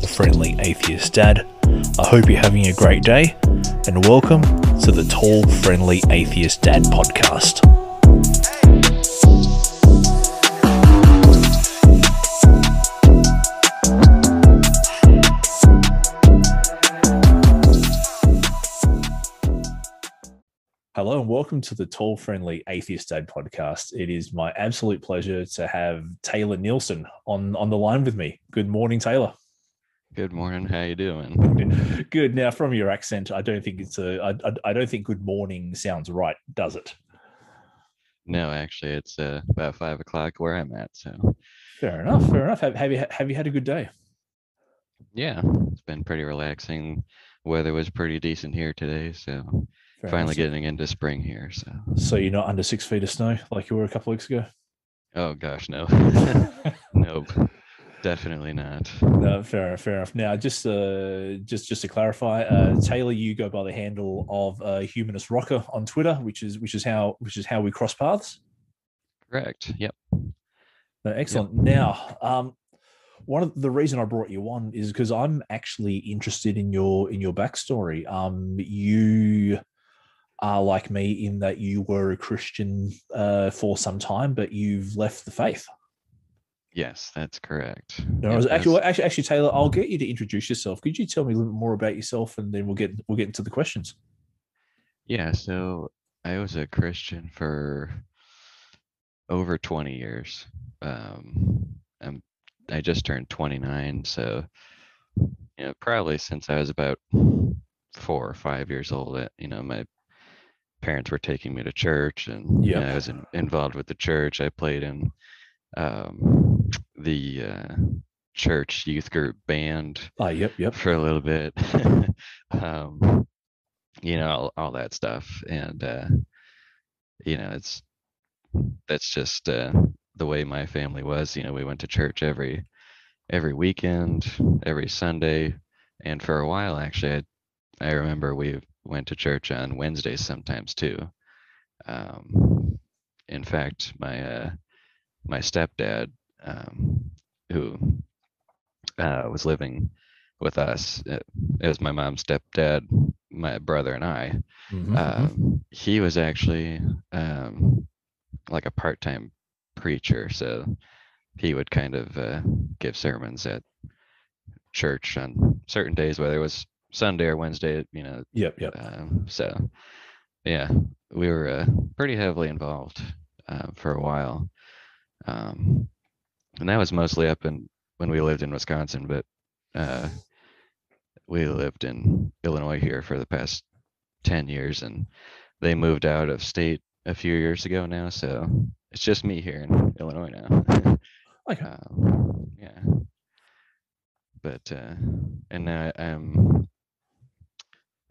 the friendly atheist dad. I hope you're having a great day, and welcome to the Tall, Friendly Atheist Dad podcast. Hello and welcome to the Tall Friendly Atheist Dad podcast. It is my absolute pleasure to have Taylor Nielsen on on the line with me. Good morning, Taylor. Good morning. How you doing? Good. Now, from your accent, I don't think it's a. I, I, I don't think good morning sounds right, does it? No, actually, it's uh, about five o'clock where I'm at. So Fair enough. Fair enough. Have, have you have you had a good day? yeah, it's been pretty relaxing. Weather was pretty decent here today, so Fair finally enough. getting into spring here. So So you're not under six feet of snow like you were a couple weeks ago. oh gosh, no, nope, definitely not. No, fair enough. Fair enough. Now, just uh, just just to clarify, uh, Taylor, you go by the handle of uh, Humanist Rocker on Twitter, which is which is how which is how we cross paths. Correct. Yep. Uh, excellent. Now, um, one of the reason I brought you on is because I'm actually interested in your in your backstory. Um, you are like me in that you were a Christian uh, for some time, but you've left the faith. Yes, that's correct. No, actually, well, actually, actually, Taylor, I'll get you to introduce yourself. Could you tell me a little bit more about yourself, and then we'll get we'll get into the questions. Yeah, so I was a Christian for over 20 years. Um, I'm I just turned 29, so you know, probably since I was about four or five years old, uh, you know, my parents were taking me to church, and you know, I was in, involved with the church. I played in um, the uh, church youth group band Ah, yep, yep. for a little bit um you know all, all that stuff and uh you know it's that's just uh the way my family was you know we went to church every every weekend every sunday and for a while actually i, I remember we went to church on wednesdays sometimes too um in fact my uh my stepdad um who uh was living with us. It, it was my mom's stepdad, my brother, and I. Mhm, mhm. Um, he was actually um, like a part-time preacher, so he would kind of uh, give sermons at church on certain days, whether it was Sunday or Wednesday. You know, Yep, yep. um, so yeah, we were uh, pretty heavily involved uh, for a while, um, and that was mostly up in when we lived in Wisconsin, but uh, we lived in Illinois here for the past ten years, and they moved out of state a few years ago now, so it's just me here in Illinois now. Okay. um, yeah, but uh, and now I'm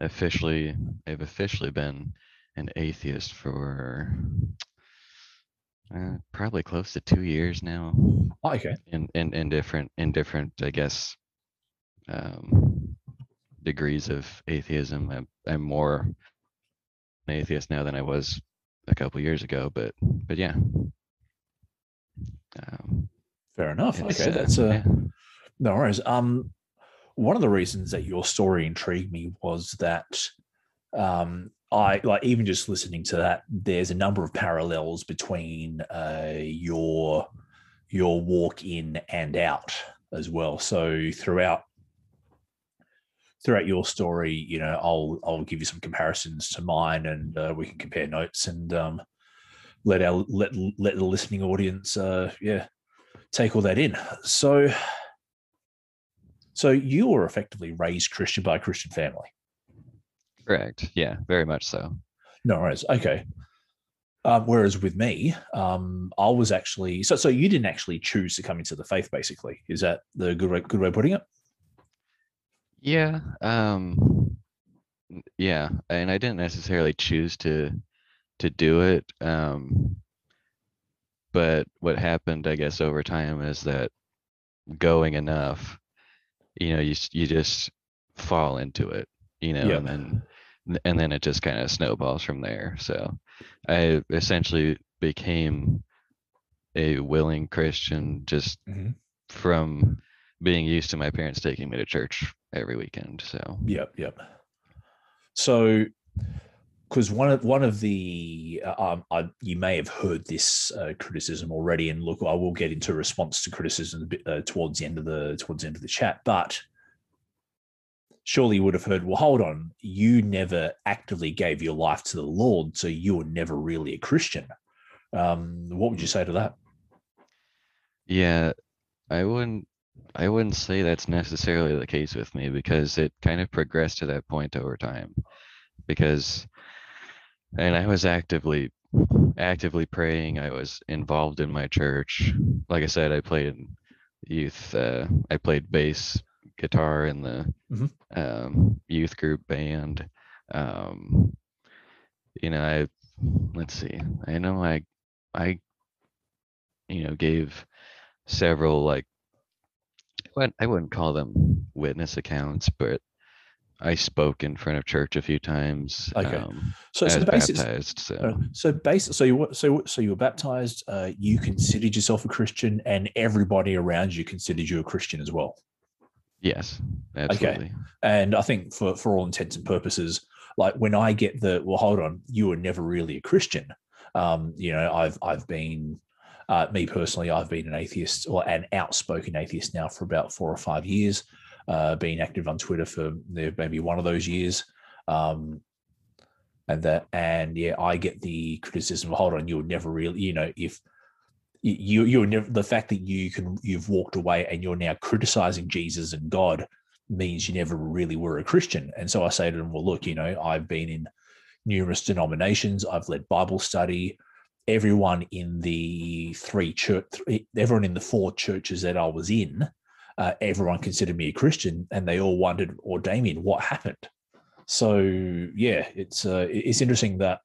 officially I've officially been an atheist for uh, probably close to two years now Okay. in in, in different in different I guess um, degrees of atheism. I'm, I'm more an atheist now than I was a couple years ago, but but yeah. Um, Fair enough. Okay, uh, that's uh, yeah. no worries. Um, one of the reasons that your story intrigued me was that, um, I like even just listening to that. There's a number of parallels between uh your your walk in and out as well. So throughout throughout your story, you know, I'll I'll give you some comparisons to mine, and uh, we can compare notes and um, let our let let the listening audience, uh, yeah, take all that in. So, so you were effectively raised Christian by a Christian family. Correct. Yeah, very much so. No worries. Okay. Um, whereas with me, um, I was actually so. So you didn't actually choose to come into the faith. Basically, is that the good way, good way of putting it? Yeah. Um yeah, and I didn't necessarily choose to to do it. Um but what happened I guess over time is that going enough, you know, you you just fall into it, you know, and then and then it just kind of snowballs from there. So I essentially became a willing Christian just Mhm. from being used to my parents taking me to church every weekend. So Yep, yep. So, because one of one of the uh, um, I, you may have heard this uh, criticism already, and look, I will get into response to criticism a bit uh, towards the end of the towards the end of the chat, but surely you would have heard, well, hold on, you never actively gave your life to the Lord, so you were never really a Christian. Um, what would you say to that? yeah, I wouldn't I wouldn't say that's necessarily the case with me because it kind of progressed to that point over time. Because and I was actively actively praying. I was involved in my church. Like I said, I played in youth uh, I played bass guitar in the Mhm. um, youth group band. Um, you know, I let's see. I know I I you know gave several like what I wouldn't call them witness accounts, but I spoke in front of church a few times. Okay. Um, So, so was the basics, baptized. So Uh, so base so you were- so so you were baptized uh, you considered yourself a christian and everybody around you considered you a christian as well yes, absolutely. and i think for for all intents and purposes like when i get the well hold on you were never really a christian. Um you know i've i've been uh, me personally i've been an atheist or an outspoken atheist now for about four or five years uh being active on twitter for maybe one of those years. Um and that and yeah i get the criticism hold on you were never really you know if you you're never the fact that you can you've walked away and you're now criticizing jesus and god means you never really were a christian. And so i say to them well look you know i've been in numerous denominations. I've led bible study. Everyone in the three church everyone in the four churches that i was in uh, everyone considered me a christian and they all wondered or damien what happened? So yeah, it's uh, it's interesting that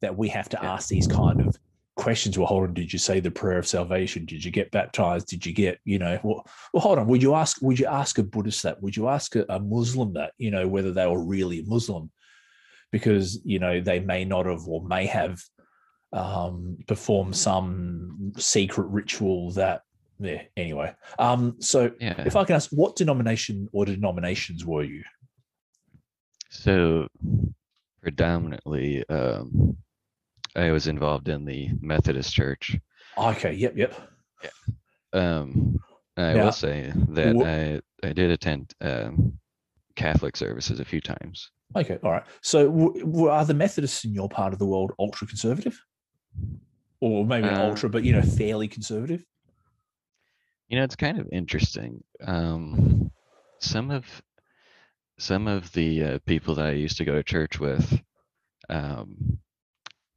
that we have to ask these kind of questions. Well, hold on, did you say the prayer of salvation? Did you get baptized? Did you get you know? Well, well, hold on. Would you ask? Would you ask a Buddhist that? Would you ask a, a Muslim that? You know, whether they were really Muslim, because you know they may not have or may have um, performed some secret ritual that. Yeah. Anyway, um, so Yeah. if I can ask, what denomination or denominations were you? So predominantly, um, I was involved in the Methodist Church. Okay. Yep. Yep. Yeah. Um, I Now, will say that wh- I I did attend um, Catholic services a few times. Okay. All right. So, w- w- are the Methodists in your part of the world ultra conservative, or maybe Uh, ultra, but you know, fairly conservative? You know, it's kind of interesting. Um, some of some of the uh, people that I used to go to church with, um,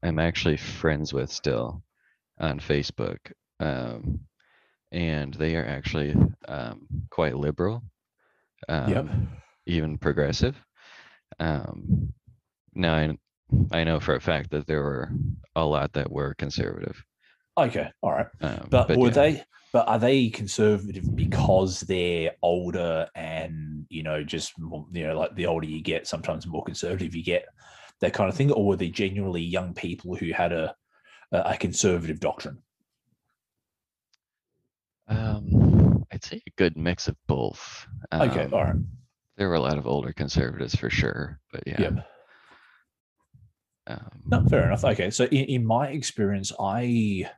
I'm actually friends with still on Facebook, um, and they are actually um, quite liberal, um, yep. even progressive. Um, now I I know for a fact that there were a lot that were conservative. Okay. All right. Um, But, were yeah. they? But are they conservative because they're older and you know just more, you know like the older you get, sometimes the more conservative you get, that kind of thing, or were they genuinely young people who had a a conservative doctrine? Um, I'd say a good mix of both. Okay. Um, All right. There were a lot of older conservatives for sure, but yeah. Yep. Um, No, fair enough. Okay, so in, in my experience, I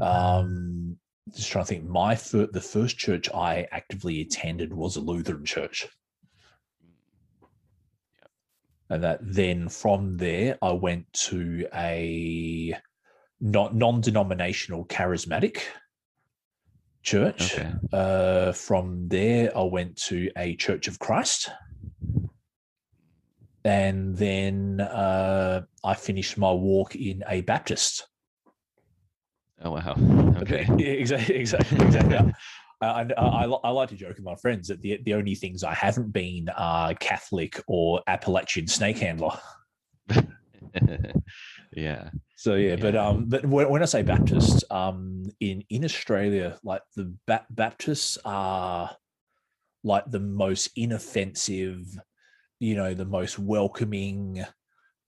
um just trying to think. My fir- the first church I actively attended was a Lutheran church, and that then from there I went to a not non-denominational charismatic church. Okay. Uh, from there, I went to a Church of Christ. And then uh, I finished my walk in a Baptist. Oh wow. Okay. Yeah, exactly. Exactly. exactly. Uh, and I, I, I like to joke with my friends that the, the only things I haven't been are Catholic or Appalachian snake handler. yeah. So yeah, but um, but when, when I say Baptist, um, in in Australia, like the ba- Baptists are like the most inoffensive, you know, the most welcoming,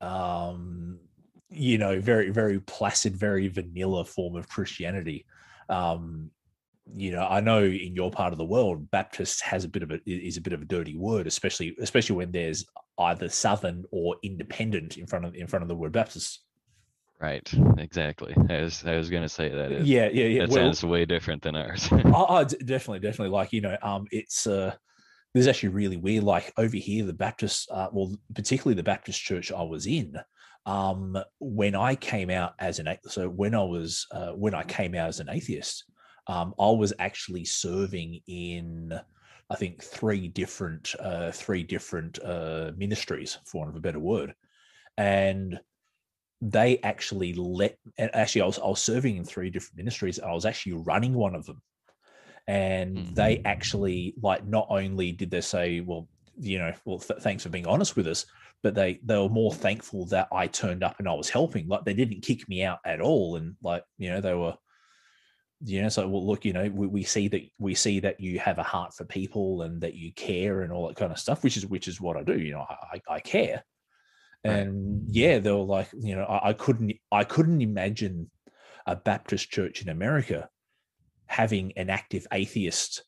um, you know, very very placid, very vanilla form of Christianity. Um, you know, I know in your part of the world, Baptist has a bit of a is a bit of a dirty word, especially especially when there's either Southern or Independent in front of in front of the word Baptist. Right. Exactly. I was I was gonna say that. It, Yeah, yeah, yeah. That well- sounds way different than ours. Oh, oh, definitely, definitely. Like you know, um, it's uh, this is actually really weird. Like over here, the Baptist, uh, well, particularly the Baptist church I was in, um, when I came out as an so when I was uh, when I came out as an atheist, um, I was actually serving in, I think three different uh, three different uh, ministries, for want of a better word, and they actually let and actually I was, I was serving in three different ministries and I was actually running one of them. And they Mhm. actually like not only did they say well you know well th- thanks for being honest with us but they they were more thankful that I turned up and I was helping. Like they didn't kick me out at all and like you know they were you know so well look you know we, we see that we see that you have a heart for people and that you care and all that kind of stuff which is which is what I do you know I, I care Right. and yeah they were like you know I, I couldn't i couldn't imagine a baptist church in america having an active atheist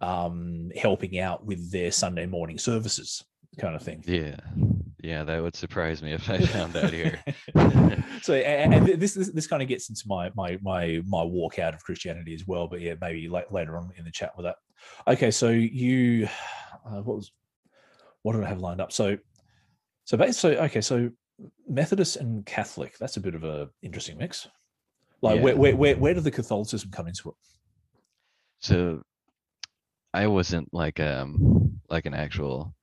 um helping out with their sunday morning services kind of thing yeah. Yeah, that would surprise me if I found that here. so and, and this, this this kind of gets into my my my my walk out of christianity as well but yeah maybe like later on in the chat with that. Okay so you uh, what was what did i have lined up? So so ba- so okay so methodist and catholic that's a bit of a interesting mix. Like where, where where where did the catholicism come into it? So I wasn't like um like an actual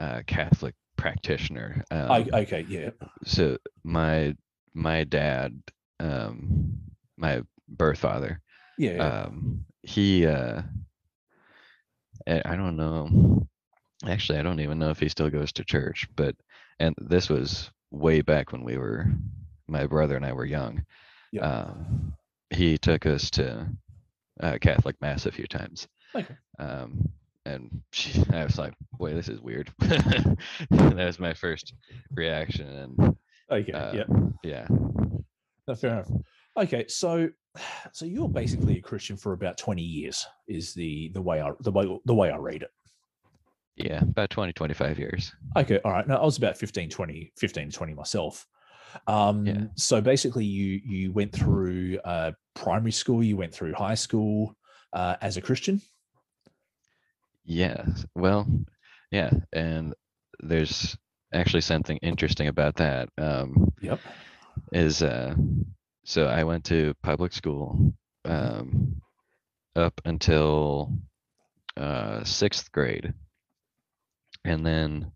uh Catholic practitioner. Um, I, okay yeah so my my dad, um my birth father, yeah, yeah. um he uh I I don't know actually I don't even know if he still goes to church, but and this was way back when we were my brother and I were young. Yeah. Um he took us to uh, Catholic mass a few times. Okay. Um and she, I was like, "Wait, this is weird." that was my first reaction, and okay uh, yeah yeah, No, fair enough. Okay, so so you're basically a Christian for about 20 years is the the way I the way the way I read it. yeah, about 20, 25 years. Okay, all right. No, I was about 15 20 15 to 20 myself. Um Yeah. so basically you you went through uh primary school, you went through high school uh as a Christian. Yeah. Well, yeah, and there's actually something interesting about that. Um, Yep. is uh, so I went to public school um, up until uh, sixth grade, and then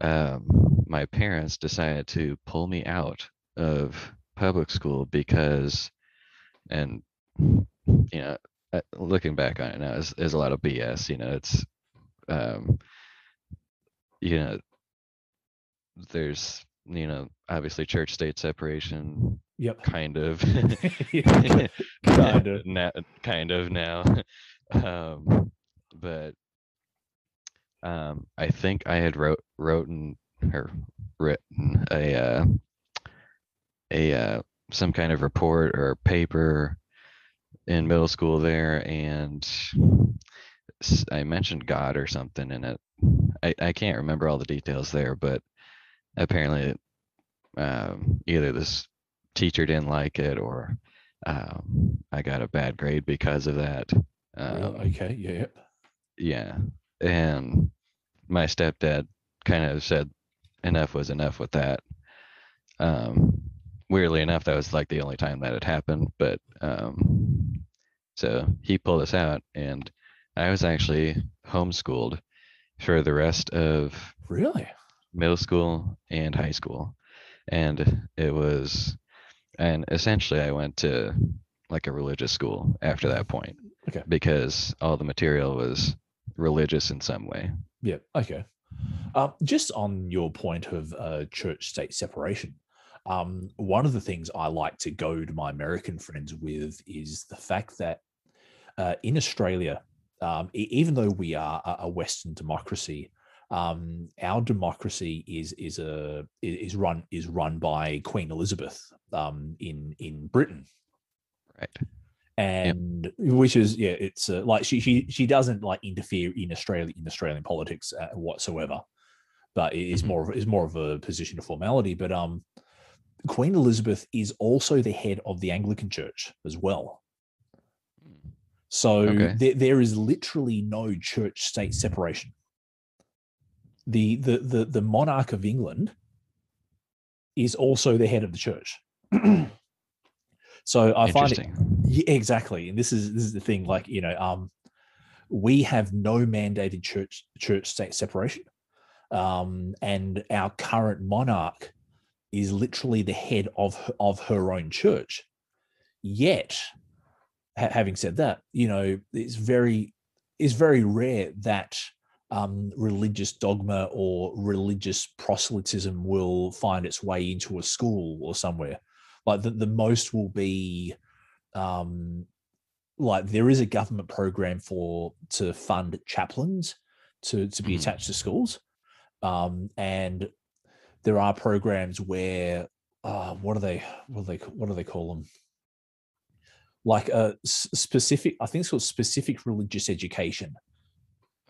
um, my parents decided to pull me out of public school because, and you know, looking back on it now, is is a lot of BS. You know, it's um, you know, there's you know obviously church state separation Yep. kind of Kinda. now, kind of now um but um i think i had wrote wrote written or written a uh a uh some kind of report or paper in middle school there and I mentioned god or something in it i i can't remember all the details there but apparently um either this teacher didn't like it or um, I got a bad grade because of that. Um, okay, yeah, yeah, and my stepdad kind of said enough was enough with that. Um, weirdly enough, that was like the only time that had happened. But um, so he pulled us out, and I was actually homeschooled for the rest of Really? middle school and high school and it was and essentially i went to like a religious school after that point Okay. because all the material was religious in some way Yeah. Okay. Um, just on your point of uh, church state separation, um, one of the things I like to go to my American friends with is the fact that uh, in Australia, um, even though we are a- a Western democracy, um, our democracy is is a is run is run by Queen Elizabeth um, in in Britain, right and which is yeah, it's uh, like she she she doesn't like interfere in Australia in Australian politics uh, whatsoever, but it is Mhm. more of is more of a position of formality. But um, Queen Elizabeth is also the head of the Anglican Church as well. So Okay. there, there is literally no church state separation. The, the the the monarch of England is also the head of the church. so I find it yeah, exactly. And this is this is the thing, like, you know, um, we have no mandated church church state separation. Um, and our current monarch is literally the head of of her own church. Yet, ha- having said that, you know, it's very it's very rare that um, religious dogma or religious proselytism will find its way into a school or somewhere. Like the, the most will be um, like there is a government program for to fund chaplains to to be Mhm. attached to schools, um, and there are programs where uh, what are they what do they what do they call them? Like a specific, I think it's called specific religious education,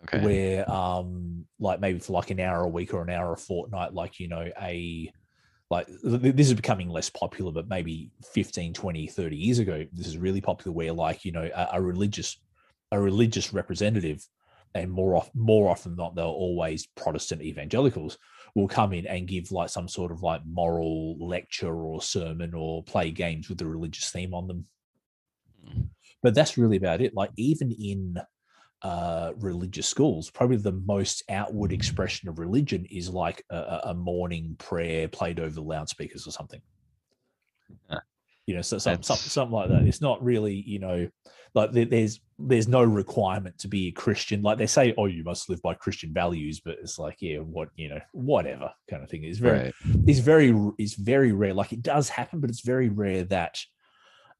Okay. where um like maybe for like an hour a week or an hour a fortnight like you know a like th- th- this is becoming less popular but maybe 15 20 30 years ago this is really popular where like you know a, a religious a religious representative and more off, more often than not they're always protestant evangelicals will come in and give like some sort of like moral lecture or sermon or play games with the religious theme on them. But that's really about it like even in uh, religious schools, probably the most outward expression of religion is like a, a- morning prayer played over the loudspeakers or something. Yeah. You know, so some, some, something like that. It's not really, you know, like there, there's there's no requirement to be a Christian. Like they say, oh, you must live by Christian values, but it's like, yeah, what you know, whatever kind of thing. It's very Right. is very is very rare. Like it does happen, but it's very rare that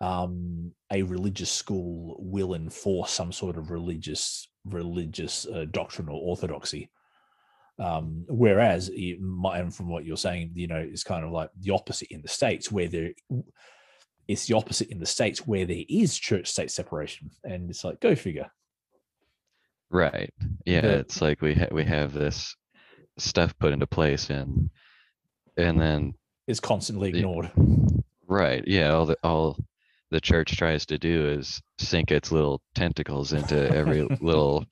um, a religious school will enforce some sort of religious religious uh, doctrine or orthodoxy. Um, whereas, it might- and from what you're saying, you know, it's kind of like the opposite in the states, where there it's the opposite in the states where there is church state separation, and it's like go figure. Right. Yeah. The- it's like we ha- we have this stuff put into place and and then It's constantly ignored. right. Yeah. All the all the church tries to do is sink its little tentacles into every little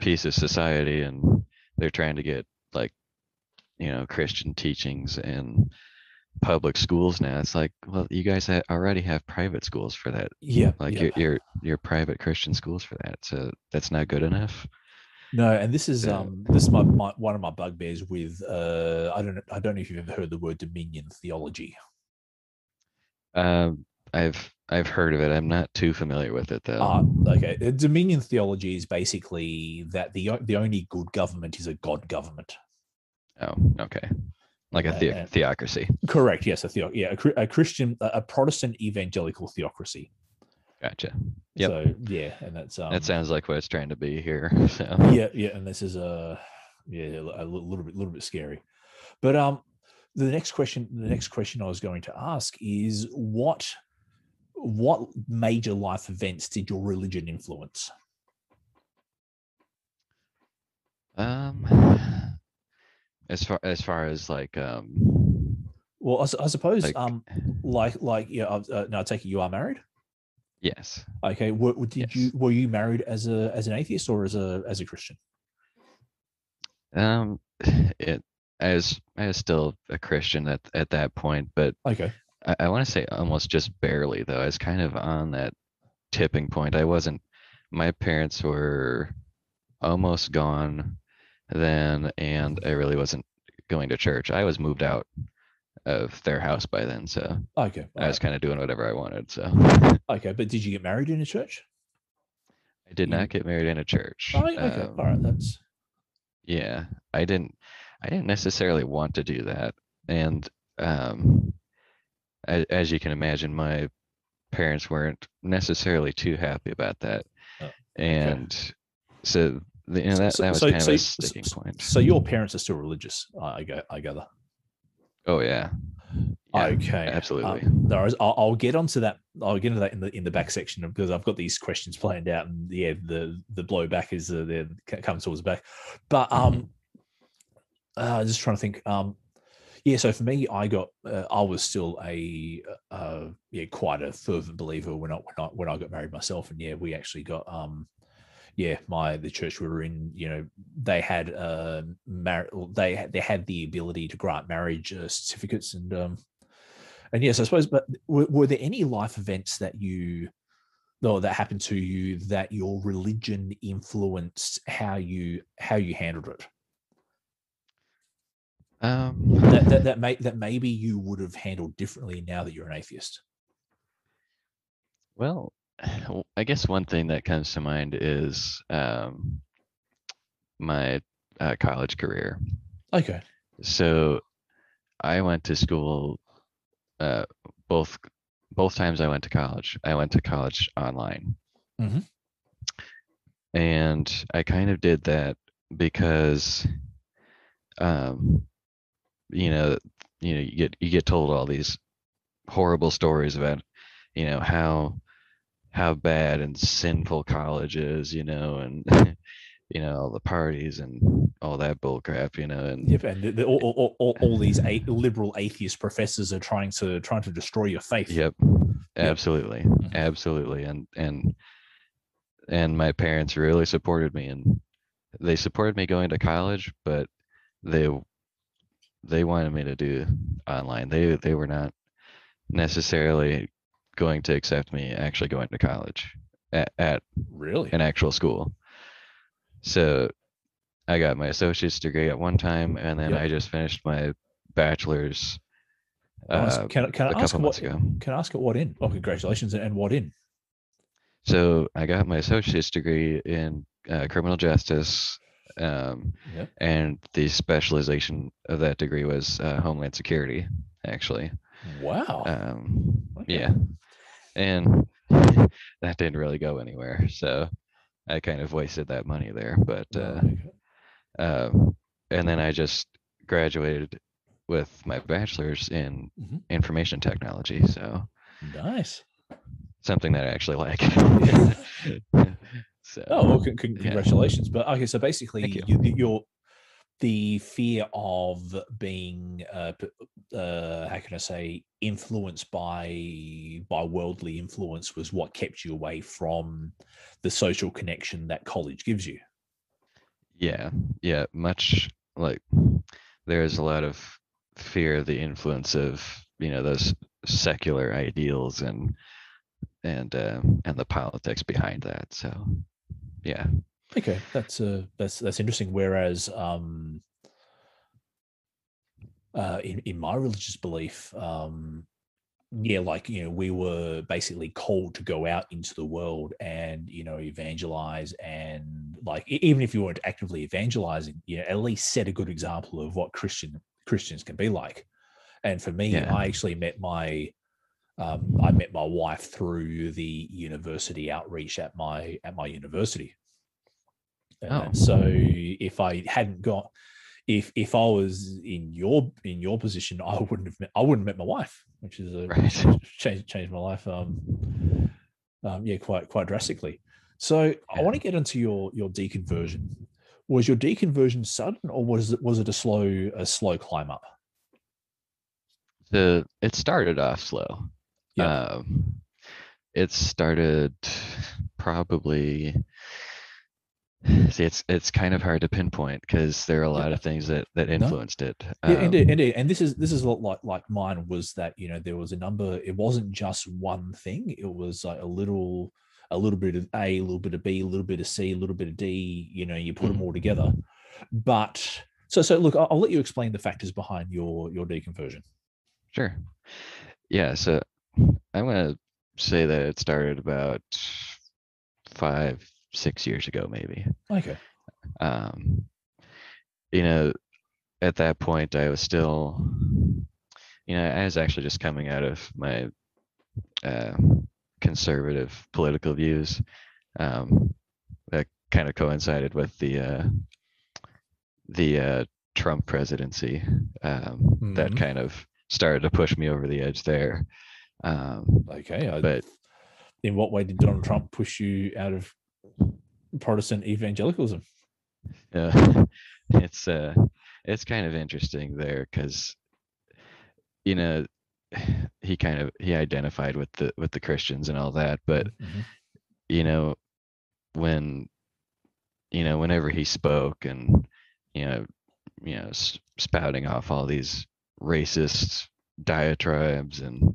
piece of society and they're trying to get like you know christian teachings in public schools now it's like well you guys already have private schools for that Yeah, like yeah. your, your your private christian schools for that so that's not good enough No, and this is um this is my, my one of my bugbears with uh I don't I don't know if you've ever heard the word dominion theology. um i've i've heard of it i'm not too familiar with it though Ah, okay. Uh, Dominion theology is basically that the the only good government is a god government. oh okay like a Uh, the- uh, theocracy Correct. Yes, a theo- yeah, a, a Christian, a a Protestant evangelical theocracy. gotcha Yep. So yeah, and that's um, that sounds like what it's trying to be here so yeah, yeah, and this is a yeah a li- little bit little bit scary, but um, the next question the next question I was going to ask is what what major life events did your religion influence? Um, as far as far as like um, Well, I suppose like um, like like yeah, uh, no, I take it you are married. yes, Okay, were, did you were you married as a as an atheist or as a as a Christian? um, it as I was still a Christian at at that point, but Okay, I, I want to say almost just barely though. I was kind of on that tipping point. I wasn't. My parents were almost gone then, and I really wasn't going to church. I was moved out of their house by then, so okay, I was alright, kind of doing whatever I wanted. So okay. But did you get married in a church? I did You- not get married in a church. Oh, okay, all right. Um, That's yeah i didn't i didn't necessarily want to do that and um as, as you can imagine my parents weren't necessarily too happy about that Oh, and so the, you know, that, So- that was so- kind so- of a sticking point so. Your parents are still religious. I I, I gather. oh yeah Yeah, okay, absolutely. Um, no. I'll, I'll get onto that. I'll get into that in the in the back section because I've got these questions planned out, and yeah, the the blowback is uh, there comes towards the back. But um, uh, just trying to think. Um, yeah, so for me, I got uh, I was still a uh, yeah quite a fervent believer when I when I when I got married myself, and yeah, we actually got um yeah, my the church we were in, you know, they had uh, mar- they they had the ability to grant marriage uh, certificates, and um, and yes, I suppose. But were, were there any life events that you, or that happened to you that your religion influenced how you how you handled it? Um, That that that, may, that maybe you would have handled differently now that you're an atheist. well, I guess one thing that comes to mind is um, my uh, college career. Okay. So I went to school uh, both both times I went to college. I went to college online. Mhm. And I kind of did that because um you know you know you get you get told all these horrible stories about you know how how bad and sinful college is, you know, and you know all the parties and all that bull crap, you know, and Yep, and the, the, all, all, all, all these a- liberal atheist professors are trying to trying to destroy your faith. Yep. Absolutely. Mhm. Absolutely. And and and my parents really supported me and they supported me going to college, but they they wanted me to do online. They they were not necessarily going to accept me actually going to college at, at Really? an actual school. So I got my associate's degree at one time and then Yep. I just finished my bachelor's uh, can can a I ask couple what ago. can I ask it what in? Oh, congratulations! And what in? So I got my associate's degree in uh, criminal justice, um, Yep. and the specialization of that degree was uh, homeland security, actually. Wow. Um, Okay. Yeah, and that didn't really go anywhere, so I kind of wasted that money there. But uh, um, and then I just graduated with my bachelor's in Mhm. information technology, so Nice. something that I actually like. so, Oh well, con- con- yeah. congratulations. But okay, so basically, you. you. you, you're the fear of being, uh, uh, how can I say, influenced by by worldly influence was what kept you away from the social connection that college gives you. Yeah, yeah, much like there's a lot of fear of the influence of you know those secular ideals and and uh, and the politics behind that. So yeah, Okay, that's uh, that's that's interesting. Whereas, um, uh, in in my religious belief, um, yeah, like you know, we were basically called to go out into the world and you know evangelize and like even if you weren't actively evangelizing, you know, at least set a good example of what Christian Christians can be like. And for me, Yeah. I actually met my um, I met my wife through the university outreach at my at my university. Oh. And so if I hadn't got if if I was in your in your position, I wouldn't have met I wouldn't have met my wife, which is a Right. changed changed my life um, um yeah quite quite drastically. So I want to get into your your deconversion. Was your deconversion sudden or was it was it a slow a slow climb up? the it started off slow. Yeah. Um, it started probably. See, it's it's kind of hard to pinpoint because there are a Yeah. lot of things that that influenced it. Yeah, indeed, Um, indeed. And this is this is a lot like like mine was that you know there was a number. It wasn't just one thing. It was like a little a little bit of A, a little bit of B, a little bit of C, a little bit of D. You know, you put them Mhm. all together. But so so look, I'll, I'll let you explain the factors behind your your deconversion. Sure. Yeah, so I'm gonna say that it started about five, six years ago, maybe. Okay. Um, you know, at that point, I was still, you know, I was actually just coming out of my uh, conservative political views. Um, that kind of coincided with the uh, the uh, Trump presidency. Um, That Mhm. kind of started to push me over the edge there. Um, Okay. I, but in what way did Donald Trump push you out of Protestant evangelicalism? uh, it's uh, it's kind of interesting there because you know he kind of he identified with the with the Christians and all that, but Mhm. you know when you know whenever he spoke and you know you know spouting off all these racist diatribes and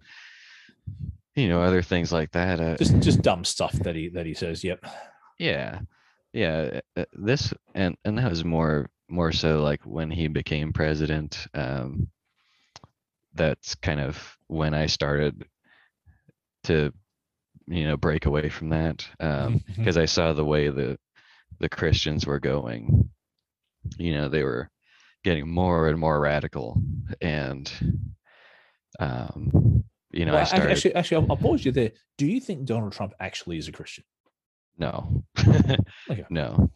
you know other things like that uh, just just dumb stuff that he that he says. Yep. yeah yeah uh, this and and that was more more so like when he became president um that's kind of when i started to you know break away from that um because i saw the way the the christians were going you know they were getting more and more radical and um you know Well, i started actually, actually, I'll, I'll pause you there. Do you think Donald Trump actually is a Christian? no. Okay. no.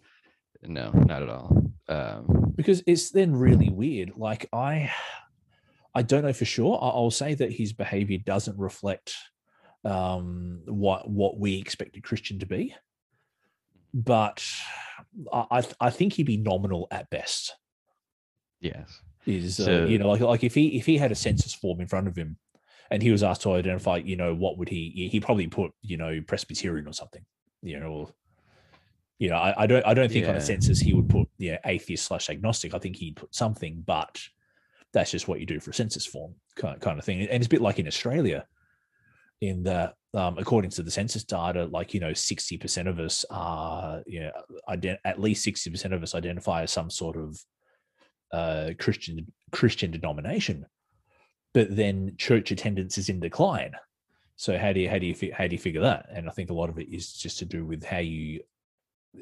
No not at all. Um because it's then really weird. Like i i don't know for sure. I'll say that his behavior doesn't reflect um what what we expect a christian to be. But i i, think he'd be nominal at best. Yes. Is uh, you know like like if he if he had a census form in front of him and he was asked to identify you know what would he he probably put you know presbyterian or something you know or you know i, I don't i don't think on a census he would put yeah atheist slash agnostic. I think he'd put something but that's just what you do for a census form kind, kind of thing. And it's a bit like in australia in that um, according to the census data like you know 60% of us are you know ident- at least 60% of us identify as some sort of uh, Christian Christian denomination, but then church attendance is in decline. So how do you how do you how do you figure that? And I think a lot of it is just to do with how you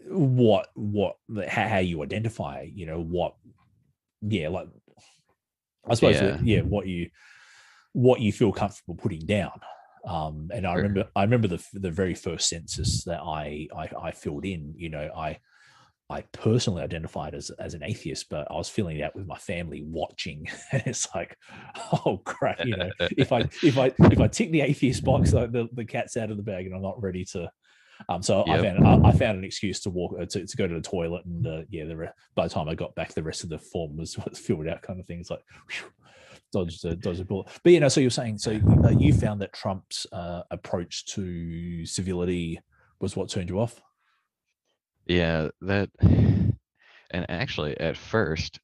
what what how, how you identify. You know what? Yeah, like I suppose Yeah. yeah. yeah what you what you feel comfortable putting down. Um, and I remember I remember the the very first census that I I, I filled in. You know I I personally identified as as an atheist, but I was feeling that with my family watching, and it's like, oh crap, you know, if I if I if I tick the atheist box, like the, the cat's out of the bag, and I'm not ready to. Um, so I found I, I found an excuse to walk uh, to, to go to the toilet, and uh, yeah, the re- by the time I got back, the rest of the form was, was filled out, kind of thing. It's like, whew, dodged a dodged a bullet. But you know, so you're saying so uh, you found that Trump's uh, approach to civility was what turned you off. Yeah, that and actually at first,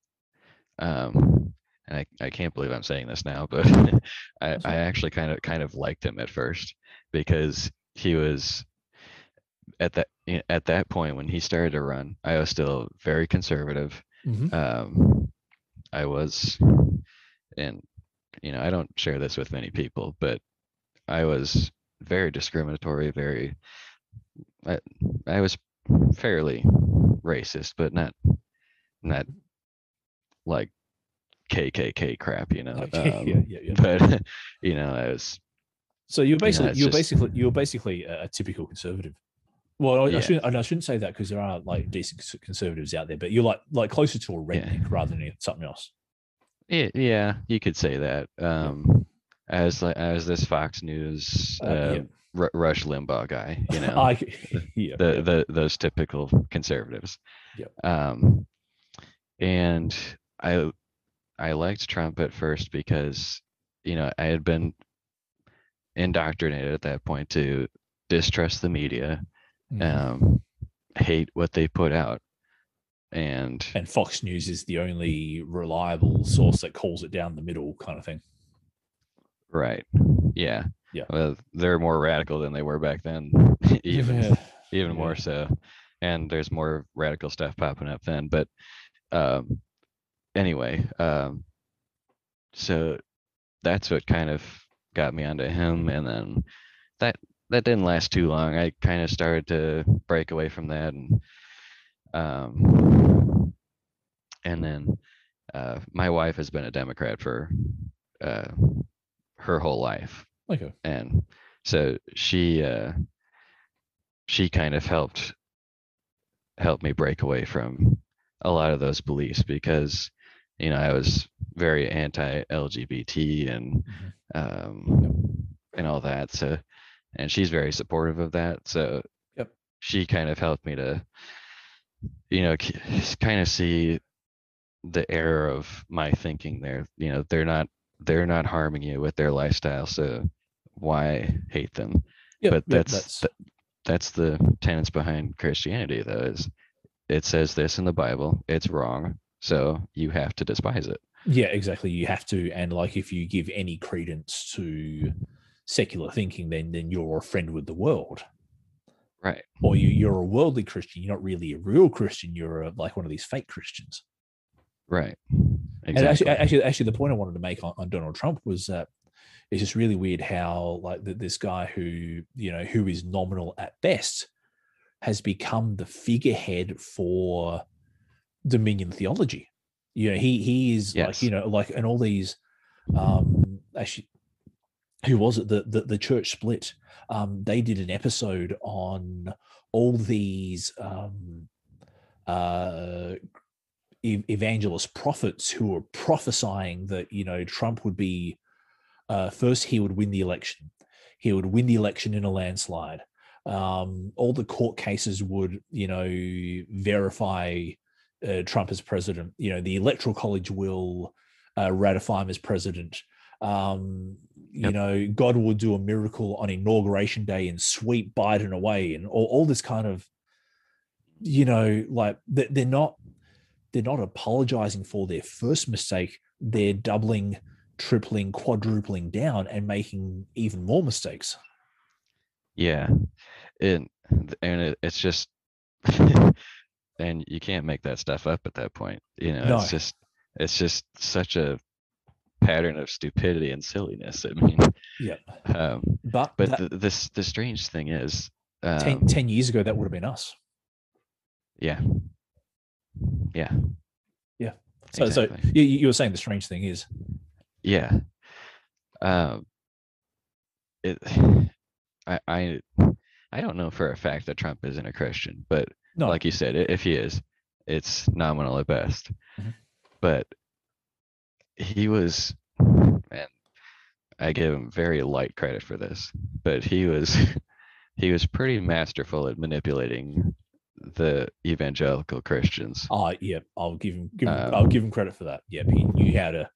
um, and I, I can't believe I'm saying this now, but I, I actually kind of kind of liked him at first because he was at that at that point when he started to run, I was still very conservative. Mhm. Um, I was, and you know, I don't share this with many people, but I was very discriminatory, very I, I was fairly racist, but not not like KKK crap, you know. Okay, Um, yeah, yeah, yeah. But you know, I was So you're basically you're just- basically you're basically a, a typical conservative. Well, I, I shouldn't I shouldn't say that because there are like decent conservatives out there, but you're like like closer to a redneck rather than something else. yeah, yeah, you could say that. Um, as like as this Fox News Uh, uh, yeah. Ru- Rush Limbaugh guy, you know. I, yeah, the yeah. the those typical conservatives. Yep. Um, and I I liked Trump at first because you know I had been indoctrinated at that point to distrust the media, Mhm. um, hate what they put out, and and Fox News is the only reliable source that calls it down the middle, kind of thing. right, yeah, Yeah. Well, they're more radical than they were back then, even Yeah. even Yeah. more so and there's more radical stuff popping up then but um anyway um so that's what kind of got me onto him and then that that didn't last too long i kind of started to break away from that and um and then uh my wife has been a democrat for uh her whole life Okay. and so she uh she kind of helped helped me break away from a lot of those beliefs because you know I was very anti-LGBT and Mhm. um, and all that. So, and she's very supportive of that. So, Yep. she kind of helped me to, you know, kind of see the error of my thinking there. You know, they're not they're not harming you with their lifestyle, so why hate them? Yep, but yep, that's that's th- that's the tenets behind Christianity, though. Is it says this in the Bible, it's wrong, so you have to despise it. yeah, exactly. You have to, and like if you give any credence to secular thinking, then then you're a friend with the world. Right. or you, you're a worldly Christian. You're not really a real Christian. You're a, like one of these fake Christians. Right. And actually, actually, actually, the point I wanted to make on, on Donald Trump was that it's just really weird how like th- this guy who you know who is nominal at best has become the figurehead for Dominion theology. You know, he he is like you know like and all these um actually who was it? The the, the church split. Um they did an episode on all these um uh evangelist prophets who were prophesying that you know Trump would be uh, first he would win the election, he would win the election in a landslide. Um, all the court cases would you know verify uh, Trump as president. You know the electoral college will uh, ratify him as president. Um, you Yep. know, God will do a miracle on inauguration day and sweep Biden away, and all, all this kind of, you know, like they- they're not they're not apologizing for their first mistake. They're doubling, tripling, quadrupling down and making even more mistakes. Yeah. And and it, it's just and you can't make that stuff up at that point. You know, No. it's just it's just such a pattern of stupidity and silliness. I mean, Yeah. um, But, but that- the, this the strange thing is, um, 10, 10 years ago, that would have been us. yeah, yeah, Yeah. So, exactly. so you, you were saying the strange thing is, yeah, um, it, I, I, I don't know for a fact that Trump isn't a Christian, but no, like you said, if he is, it's nominal at best. Mhm. But he was, man, I give him very light credit for this, but he was, he was pretty masterful at manipulating the evangelical Christians. oh yeah, I'll give him, give him Um, I'll give him credit for that. Yep, he knew how to.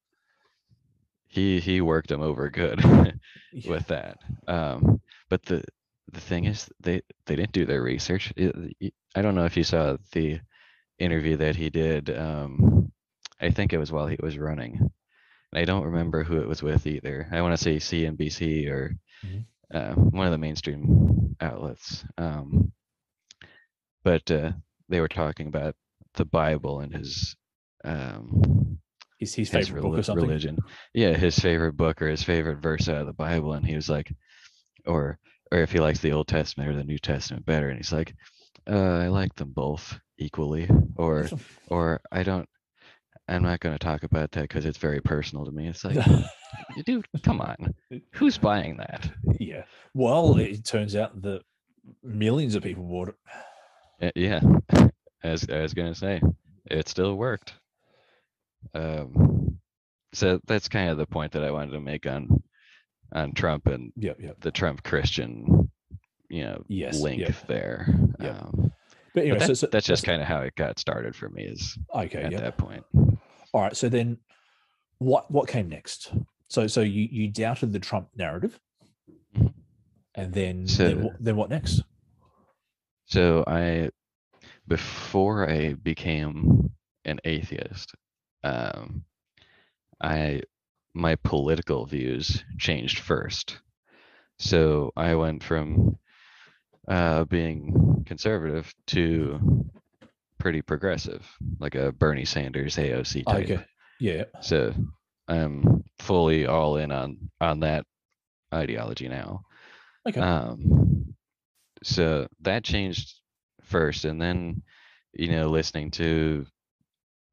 He he worked them over good yeah, with that. Um, but the the thing is, they they didn't do their research. I don't know if you saw the interview that he did. Um, I think it was while he was running. And I don't remember who it was with either. I want to say CNBC or Mhm. uh, one of the mainstream outlets. Um, but uh, they were talking about the Bible and his um, His, his favorite book or something. religion. Yeah, his favorite book or his favorite verse out of the Bible, and he was like, or or if he likes the Old Testament or the New Testament better, and he's like, uh, I like them both equally, or or I don't. I'm not going to talk about that because it's very personal to me. It's like, dude, come on, who's buying that? yeah. Well, it turns out that millions of people bought it. Uh, yeah, as I was gonna say, it still worked. Um, so that's kind of the point that I wanted to make on on Trump and Yep, yep. the Trump Christian, you know, Yes, link yep. there. Yep. Um, But anyway, but so, that- so that's just kind of how it got started for me. Is okay. at that point. All right. So then, what what came next? So so you you doubted the Trump narrative, Mhm. and then So- then, then what next? So I, before I became an atheist, um, I my political views changed first. So I went from uh, being conservative to pretty progressive, like a Bernie Sanders AOC type. Okay. Yeah. So I'm fully all in on on that ideology now. Okay. Um, so that changed first, and then you know listening to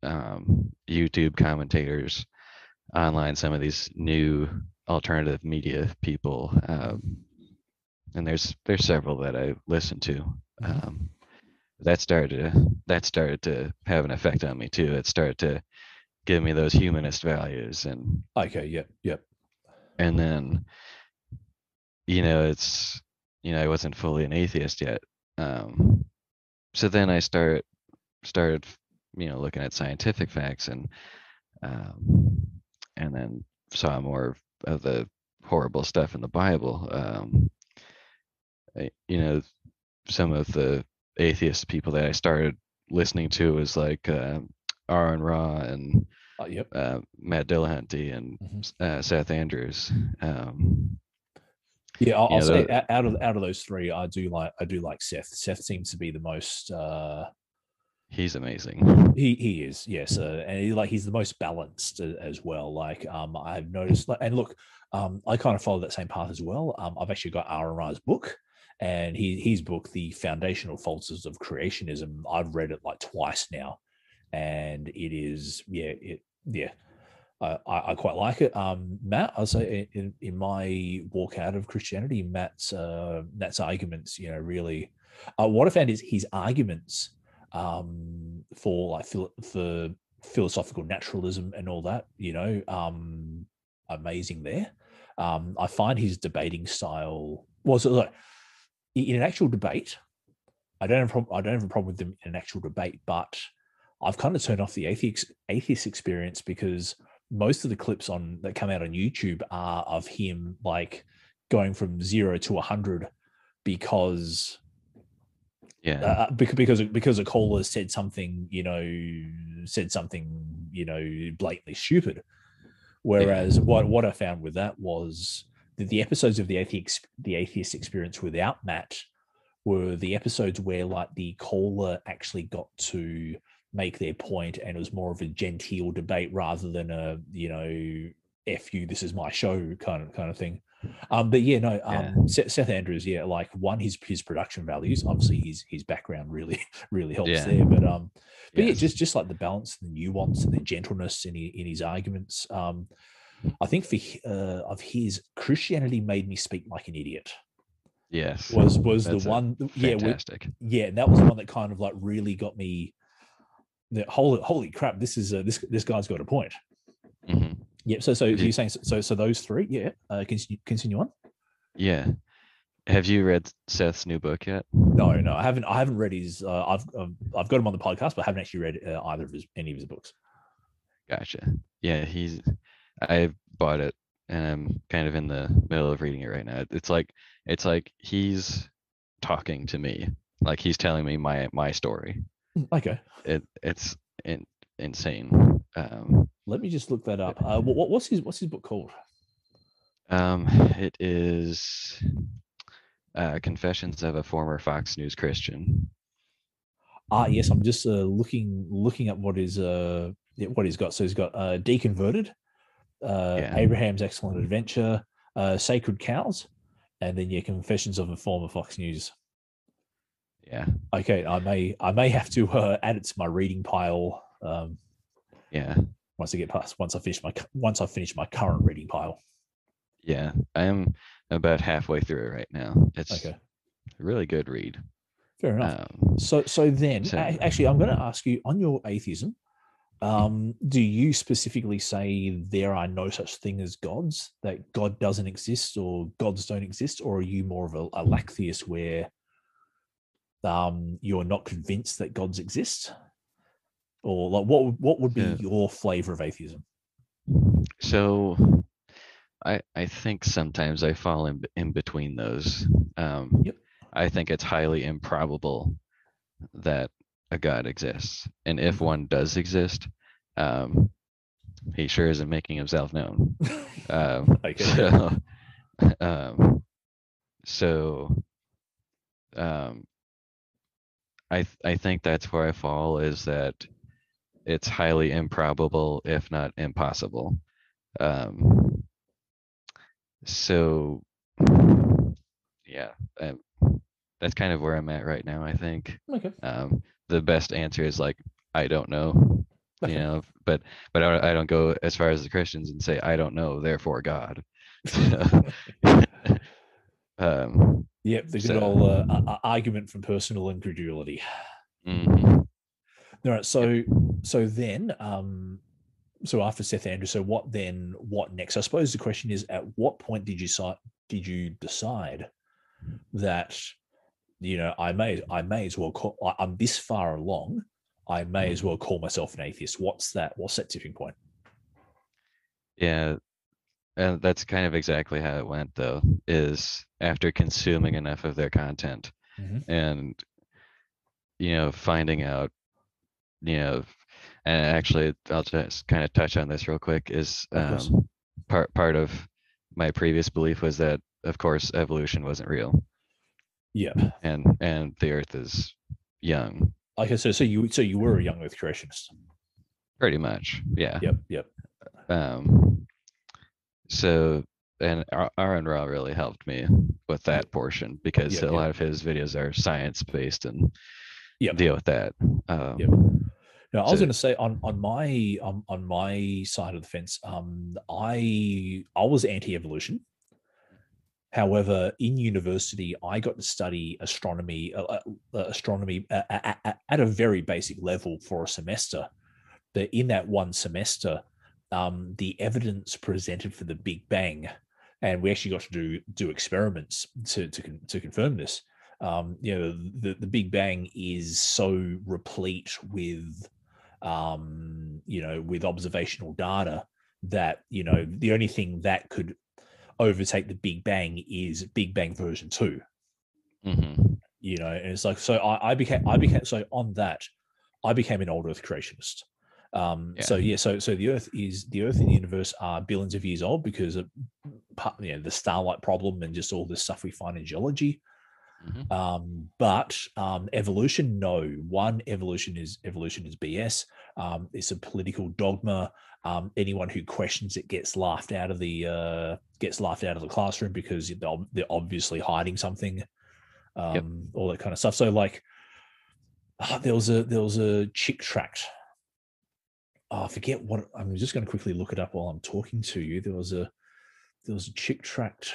um, YouTube commentators online, some of these new alternative media people, um, and there's there's several that I listen to. Um, that started to that started to have an effect on me too. It started to give me those humanist values and Okay. Yep. Yep. and then you know it's you know i wasn't fully an atheist yet um so then i start started you know looking at scientific facts and um and then saw more of the horrible stuff in the bible um I- you know some of the atheist people that i started listening to was like uh, aaron ra and Uh, yep. uh, matt dillahunty and Mhm. uh, seth andrews um Yeah, I'll, I'll say the- out of out of those three, I do like I do like Seth. Seth seems to be the most. uh he's amazing He he is yes, uh, and he, like he's the most balanced as well. Like um, I've noticed, like, and look, um, I kind of follow that same path as well. Um, I've actually got Ra's book, and he his book, The Foundational Faults of Creationism. I've read it like twice now, and it is yeah it yeah. I, I I quite like it. Um, Matt, I'll say in, in my walk out of Christianity, Matt's uh, Matt's arguments, you know, really, uh, what I found is his arguments um, for like for philosophical naturalism and all that, you know, um, amazing there. Um, I find his debating style was well, so like in an actual debate. I don't have a problem, I don't have a problem with them in an actual debate, but I've kind of turned off the atheist atheist experience because most of the clips on that come out on YouTube are of him like going from zero to a hundred because yeah. uh, because because because a caller said something you know said something you know blatantly stupid. Whereas what what i found with that was that the episodes of the atheist the atheist experience without matt were the episodes where like the caller actually got to make their point and it was more of a genteel debate rather than a you know f you this is my show kind of kind of thing. Um but yeah no um Yeah. Seth, Seth andrews yeah like one his his production values obviously his his background really really helps Yeah. there but um but yeah just just like the balance the nuance and the gentleness in, in his arguments um i think for uh, of his christianity made me speak like an idiot. Yes. Was was That's the one yeah we- yeah and that was the one that kind of like really got me that holy holy crap this is uh, this this guy's got a point. Hmm yeah so so you're saying so so those three yeah uh continue, continue on? Yeah. Have you read seth's new book yet? No no i haven't i haven't read his uh, i've um, i've got him on the podcast but i haven't actually read uh, either of his any of his books. Gotcha. Yeah he's i bought it and i'm kind of in the middle of reading it right now. It's like it's like he's talking to me like he's telling me my my story okay it it's in, insane um let me just look that up uh what, what- what's his what's his book called um it is uh confessions of a former fox news christian Ah, yes, I'm just uh, looking looking at what is uh what he's got. So he's got uh, deconverted, uh, Yeah. Abraham's excellent adventure, uh, sacred cows, and then yeah, confessions of a former Fox News. Yeah Okay, I may I may have to uh, add it to my reading pile um, yeah once I get past once I finish my once I finish my current reading pile. yeah i'm about halfway through it right now it's Okay, a really good read fair enough. um So so then So- actually I'm going to ask you on your atheism. Um, do you specifically say there are no such thing as gods, that God doesn't exist or gods don't exist, or are you more of a, a lacktheist where um, you're not convinced that gods exist? Or like what would- what would be Yeah. your flavor of atheism? So I I think sometimes I fall in in between those. Um, Yep. I think it's highly improbable that a God exists, and if Mhm. one does exist, um, he sure isn't making himself known. Um. So, um, so um, I th- I think that's where I fall is that it's highly improbable, if not impossible. Um, so yeah, um, that's kind of where I'm at right now. I think Okay. um, the best answer is like I don't know, Okay. you know, but but I I don't go as far as the Christians and say I don't know, therefore God. um, Yep, the good So- old uh, argument from personal incredulity. mhm, All right, so so then, um, so after Seth Andrews, so what then? What next? I suppose the question is, at what point did you si- did you decide that you know I may I may as well call I- I'm this far along, I may as well call myself an atheist. What's that? What's that tipping point? Yeah, and that's kind of exactly how it went though, is after consuming enough of their content Mhm. and you know, finding out, you know, and actually I'll just kind of touch on this real quick is um part part of my previous belief was that of course evolution wasn't real Yeah. and and the earth is young Okay, so so you so you were a young Earth creationist. pretty much yeah Yep. Yep. um so and Aaron Ra really helped me with that portion because Yep, a yep. lot of his videos are science based and Yep. deal with that um Yep. No, I was So- going to say on on my um, on my side of the fence, um, I I was anti-evolution. However, in university, I got to study astronomy uh, uh, uh, astronomy uh, at, at, at a very basic level for a semester. But in that one semester, um, the evidence presented for the Big Bang, and we actually got to do do experiments to to, to confirm this. Um, you know, the the Big Bang is so replete with um, you know, with observational data that, you know, the only thing that could overtake the Big Bang is Big Bang version two, mhm, you know, and it's like, so I, I became, I became, so on that, I became an old Earth creationist. Um, so Yeah. yeah, so so the Earth is the Earth and the universe are billions of years old because of part- you know the starlight problem and just all this stuff we find in geology. mhm. Um, but um, evolution, no. One, evolution is evolution is BS. Um, it's a political dogma. Um, anyone who questions it gets laughed out of the uh, gets laughed out of the classroom because they're, they're obviously hiding something. Um, All that kind of stuff. So like, ah, there was a there was a chick tract. Oh, I forget what. I'm just going to quickly look it up while I'm talking to you. There was a there was a chick tract.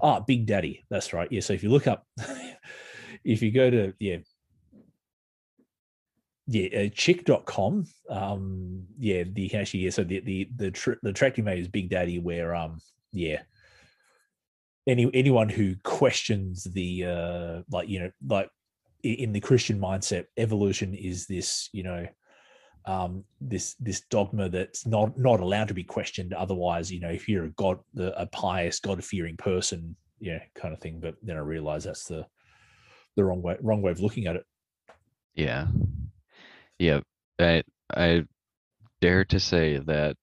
Ah, Big Daddy. That's right. Yeah. So if you look up, if you go to, yeah, yeah, uh, chick.com, um, yeah, the actually, yeah. So the, the, the, tr- the track you made is Big Daddy, where, um, yeah, any, anyone who questions the, uh, like, you know, like in the Christian mindset, evolution is this, you know, um, this this dogma that's not not allowed to be questioned. Otherwise, you know, if you're a god, a pious, God fearing person, yeah, kind of thing. But then I realize that's the the wrong way wrong way of looking at it. Yeah. Yeah. I I dare to say that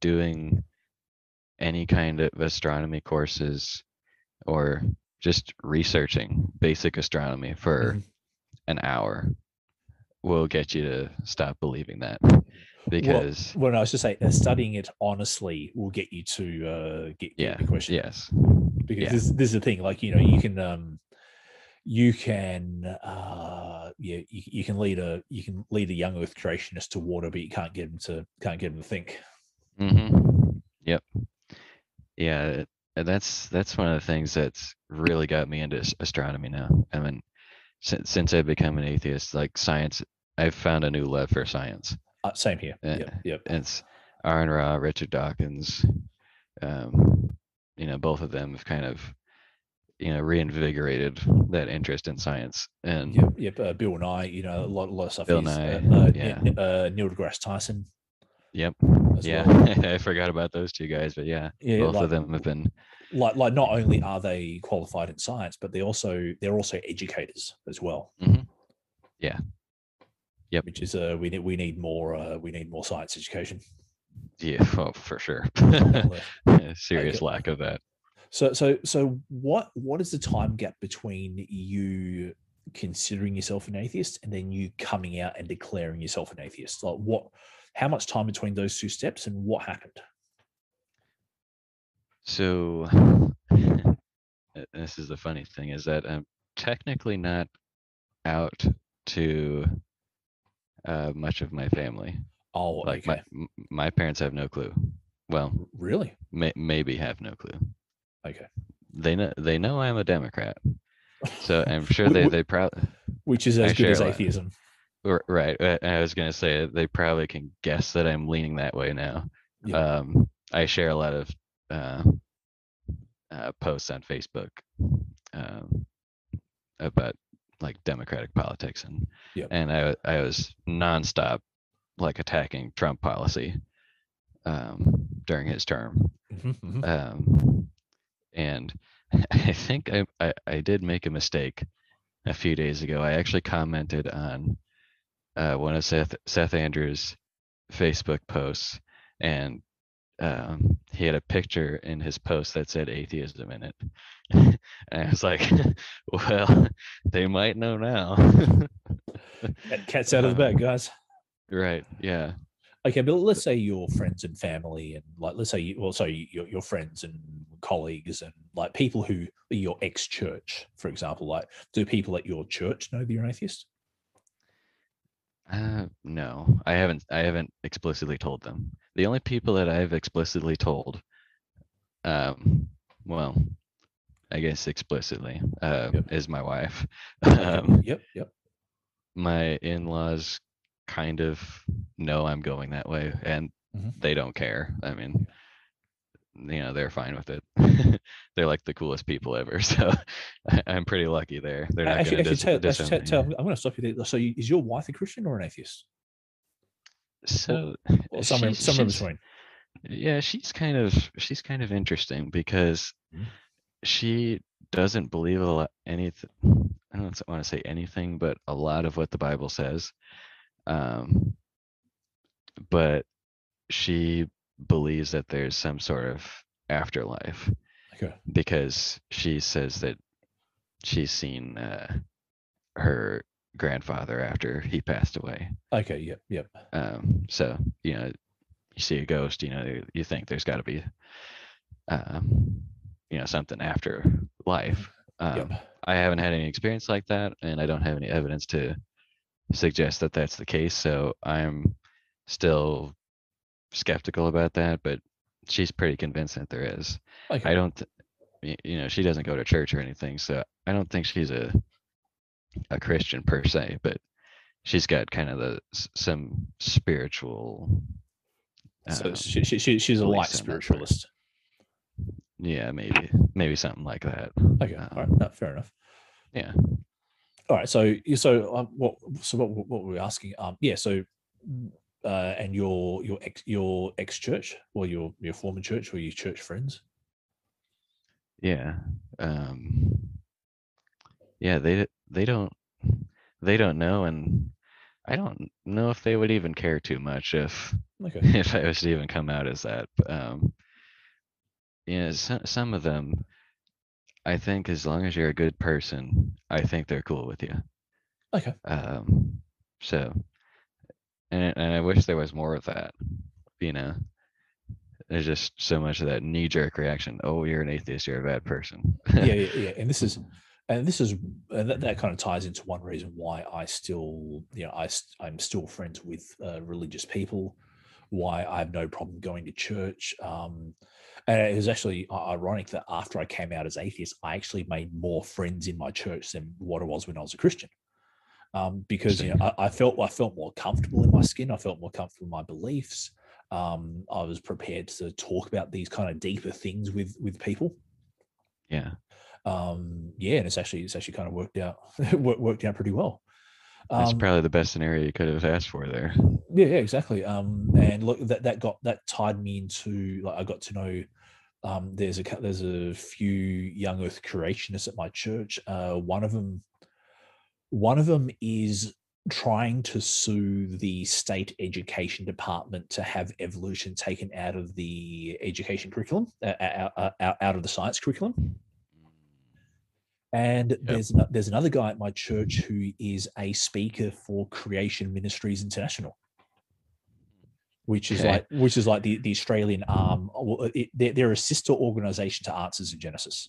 doing any kind of astronomy courses or just researching basic astronomy for Mhm. an hour will get you to stop believing that Well- because Well, I was just say uh, studying it honestly will get you to uh, get, get yeah the question. yes because yeah. this, this is the thing like you know you can um you can uh yeah you, you can lead a you can lead a young earth creationist to water but you can't get them to can't get them to think hmm Yep. Yeah, that's that's one of the things that's really got me into astronomy now. I mean, since since I've become an atheist, like science, I've found a new love for science. uh, same here Yeah. yep yep It's Aaron Ra, Richard Dawkins. Um, you know, both of them have kind of, you know, reinvigorated that interest in science. And Yep, yep. Uh, Bill Nye, you know, a lot, a lot of stuff. Bill is, Nye, uh, uh, yeah. Uh, Neil deGrasse Tyson. yep, yeah, well. I forgot about those two guys, but yeah, Yeah, both like- of them have been Like, like, not only are they qualified in science, but they also they're also educators as well. Mhm. Yeah. Yep. Which is uh, we need we need more uh, we need more science education. Yeah, well, for sure. Serious lack of that. So so so what what is the time gap between you considering yourself an atheist and then you coming out and declaring yourself an atheist? Like what how much time between those two steps and what happened? So, this is the funny thing is that I'm technically not out to uh, much of my family. Oh, Like okay. my my parents have no clue. Well, really? may, maybe have no clue. Okay. They know they know I'm a Democrat, so I'm sure they they probably Which is I as good as atheism. right. I was gonna say they probably can guess that I'm leaning that way now. Yeah. Um, I share a lot of uh, uh, posts on Facebook um, about like democratic politics and Yep. and I I was nonstop like attacking Trump policy um, during his term. Mhm, mhm. Um, and I think I, I I did make a mistake a few days ago. I actually commented on uh, one of Seth Seth Andrews' Facebook posts, and um, he had a picture in his post that said atheism in it. and I was like, well, they might know now. Cat- Cat's out of the bag, guys. right. Yeah. Okay, but let's say your friends and family, and like, let's say, you, well, so your your friends and colleagues, and like people who are your ex church, for example. Like, do people at your church know that you're an atheist? Uh, no, I haven't. I haven't explicitly told them. The only people that I've explicitly told, um, well, I guess explicitly, uh, Yep. is my wife. Um, yep, yep. my in-laws kind of know I'm going that way, and Mhm. they don't care. I mean, you know, they're fine with it. they're like the coolest people ever. So I'm pretty lucky there. They're not going to dis- tell, disown actually, tell, I'm going to stop you there. So, you- is your wife a Christian or an atheist? So Or somewhere, she's- somewhere she's- between. yeah she's kind of she's kind of interesting because Mhm. she doesn't believe a lot anything i don't want to say anything but a lot of what the bible says um but she believes that there's some sort of afterlife Okay. because she says that she's seen uh, her grandfather after he passed away Okay. Yep. Yep. um, so you know, you see a ghost, you know, you think there's got to be, um, you know, something after life. Um, Yep. I haven't had any experience like that, and I don't have any evidence to suggest that that's the case. So I'm still skeptical about that, but she's pretty convinced that there is. Okay. I don't, you know, she doesn't go to church or anything, so I don't think she's a a Christian per se, but she's got kind of the some spiritual. so um, she, she, she, she's a light on that part. spiritualist. yeah, maybe maybe something like that. Okay. All right. Um, No, fair enough. Yeah. All right. So, you- so um, what? So what? What were we asking? Um. Yeah. So, uh, and your your ex your ex church, or your your former church, or your church friends. Yeah. Um yeah, they they don't they don't know and I don't know if they would even care too much if Okay. if I was to even come out as that. But, um yeah, some some of them I think as long as you're a good person, I think they're cool with you. Okay. Um so and and I wish there was more of that, you know. There's just so much of that knee jerk reaction. Oh, you're an atheist, you're a bad person. yeah, yeah, yeah. And this is, and this is, and that, that kind of ties into one reason why I still, you know, I I'm still friends with uh, religious people. Why I have no problem going to church. Um, and it was actually ironic that after I came out as atheist, I actually made more friends in my church than what it was when I was a Christian. Um, because you know, I, I felt I felt more comfortable in my skin. I felt more comfortable in my beliefs. Um, I was prepared to talk about these kind of deeper things with with people yeah. um yeah and it's actually it's actually kind of worked out worked, worked out pretty well That's um, probably the best scenario you could have asked for there. yeah, yeah exactly. Um and look that that got that tied me into like i got to know um there's a there's a few young earth creationists at my church. Uh one of them one of them is trying to sue the state education department to have evolution taken out of the education curriculum uh, out, out, out of the science curriculum And there's ano- there's another guy at my church who is a speaker for Creation Ministries International, which is Okay. like which is like the, the Australian arm. It, they're, they're a sister organization to Answers in Genesis.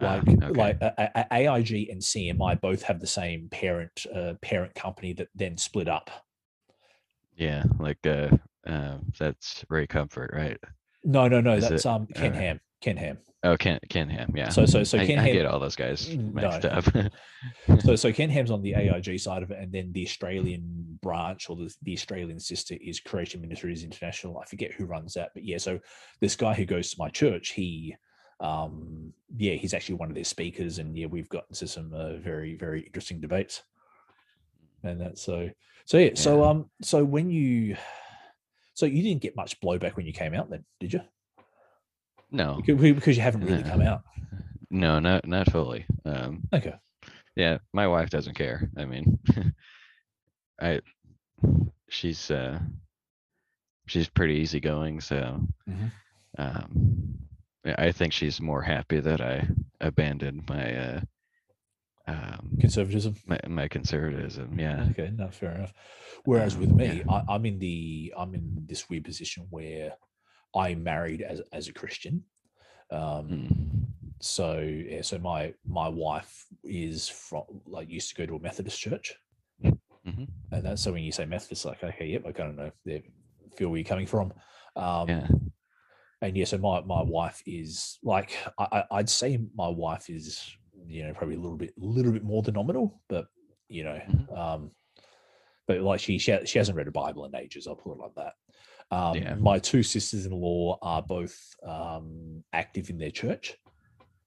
Ah, Like okay. like a- AIG and CMI both have the same parent uh, parent company that then split up. Yeah, like uh, uh, that's Ray Comfort, right? No, no, no. Is That's it- um Ken uh, Ham. Ken Ham. Oh, Ken Ken Ham, yeah. So so so I, Ken I get all those guys Mm, mixed no. up. So so Ken Ham's on the AIG side of it, and then the Australian branch or the, the Australian sister is Creation Ministries International. I forget who runs that, but yeah. So this guy who goes to my church, he, um, yeah, he's actually one of their speakers, and yeah, we've gotten to some uh, very very interesting debates, and that's so so yeah. So um, so when you, so you didn't get much blowback when you came out, then did you? No, Because, because you haven't really come Uh, out. no, not not fully. Um, Okay. yeah, my wife doesn't care. I mean, I she's uh she's pretty easygoing, so Mhm. um, I think she's more happy that I abandoned my uh um Conservatism. my, my conservatism. Yeah, Okay, no, fair enough. Whereas with Um, me, yeah. I, I'm in the I'm in this weird position where I'm married as as a Christian. Um, Mm. so yeah, so my my wife is from like used to go to a Methodist church, Mhm. and that's so when you say Methodist, like okay, yep, I kind of know they feel where you're coming from. Um, yeah, and yeah, so my my wife is like I, I- I'd say my wife is you know probably a little bit little bit more than nominal, but you know, Mhm. um, but like she she, she hasn't read a Bible in ages. I'll put it like that. Um, Yeah. My two sisters-in-law are both um, active in their church,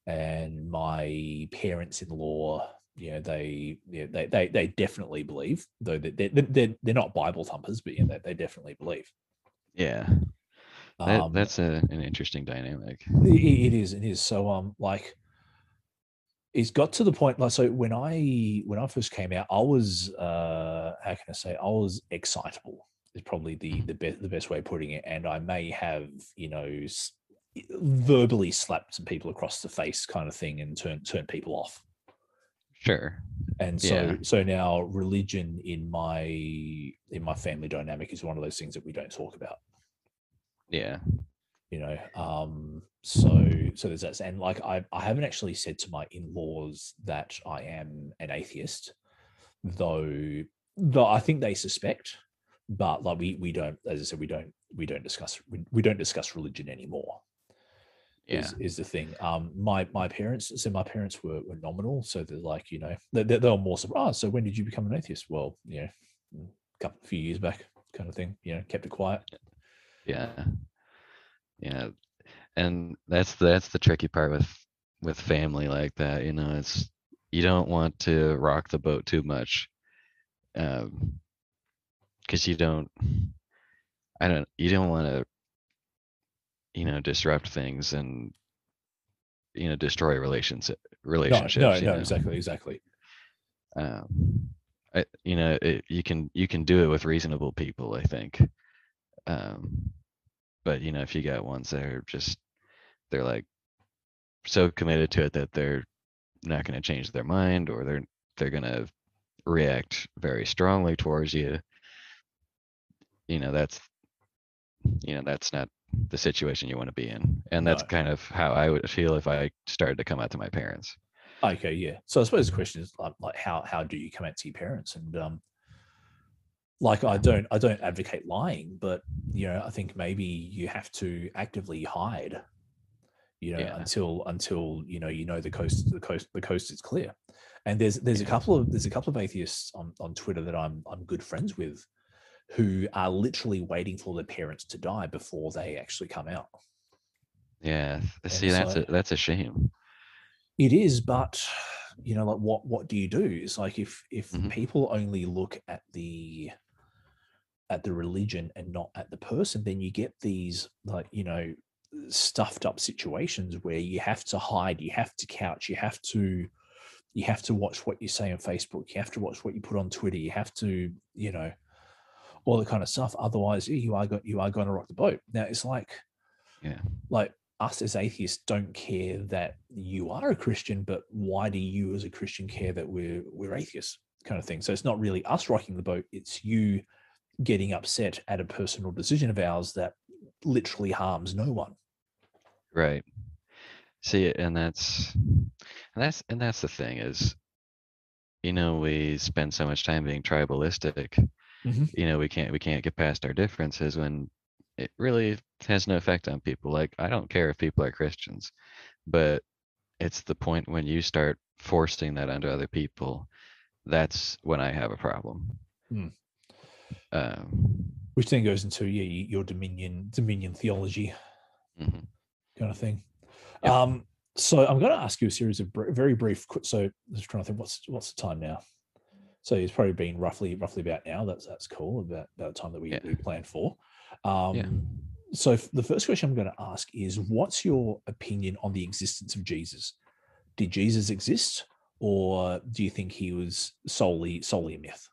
and my parents-in-law, you know, they yeah, they they they definitely believe, though they they they're, they're not Bible thumpers, but yeah, they, they definitely believe. yeah. That, Um, that's a, an interesting dynamic. it, it is it is so um like it's got to the point like so when i when i first came out i was uh how can i say i was excitable is probably the the best the best way of putting it and i may have you know verbally slapped some people across the face kind of thing and turn turn people off Sure. and so Yeah. so now religion in my in my family dynamic is one of those things that we don't talk about Yeah. you know um so so there's that and like i i haven't actually said to my in-laws that i am an atheist though though i think they suspect but like we we don't as i said we don't we don't discuss we, we don't discuss religion anymore Yeah. is, is the thing um my my parents so my parents were, were nominal so they're like you know they, they, they were more surprised so when did you become an atheist well you know a couple few years back kind of thing you know kept it quiet Yeah. Yeah. And that's that's the tricky part with with family like that, you know, it's you don't want to rock the boat too much. Um because you don't I don't you don't want to you know disrupt things and you know destroy relations no relationships no you no know? exactly exactly um I, you know it, you can you can do it with reasonable people i think um but you know if you got ones that are just they're like so committed to it that they're not going to change their mind or they're they're going to react very strongly towards you you know that's you know that's not the situation you want to be in and that's No. kind of how i would feel if i started to come out to my parents Okay, yeah. So I suppose the question is like, like how how do you come out to your parents? And um, like I don't I don't advocate lying, but you know I think maybe you have to actively hide, you know, Yeah. until until you know you know the coast the coast the coast is clear. And there's there's a couple of there's a couple of atheists on on Twitter that I'm I'm good friends with, who are literally waiting for their parents to die before they actually come out. yeah And see that's a that's a shame It is, but you know, like what what do you do? It's like if if Mhm. people only look at the at the religion and not at the person, then you get these like you know stuffed up situations where you have to hide, you have to couch, you have to you have to watch what you say on Facebook, you have to watch what you put on Twitter, you have to you know all the kind of stuff. Otherwise, you are go, you are going to rock the boat. Now it's like Yeah. like us as atheists don't care that you are a Christian, but why do you as a Christian care that we're we're atheists kind of thing? So it's not really us rocking the boat, it's you getting upset at a personal decision of ours that literally harms no one. Right. See, and that's and that's and that's the thing is, you know, we spend so much time being tribalistic, Mhm. you know we can't we can't get past our differences when it really has no effect on people like i don't care if people are christians but it's the point when you start forcing that onto other people that's when i have a problem Hmm. um, Which then goes into yeah, your dominion dominion theology mhm. kind of thing. Yep. Um, so I'm going to ask you a series of br- very brief. qu- So I'm just trying to think what's what's the time now. So it's probably been roughly roughly about now. That's that's cool. About about the time that we, Yeah. we planned for. Um, So f- the first question I'm going to ask is, what's your opinion on the existence of Jesus? Did Jesus exist, or do you think he was solely solely a myth?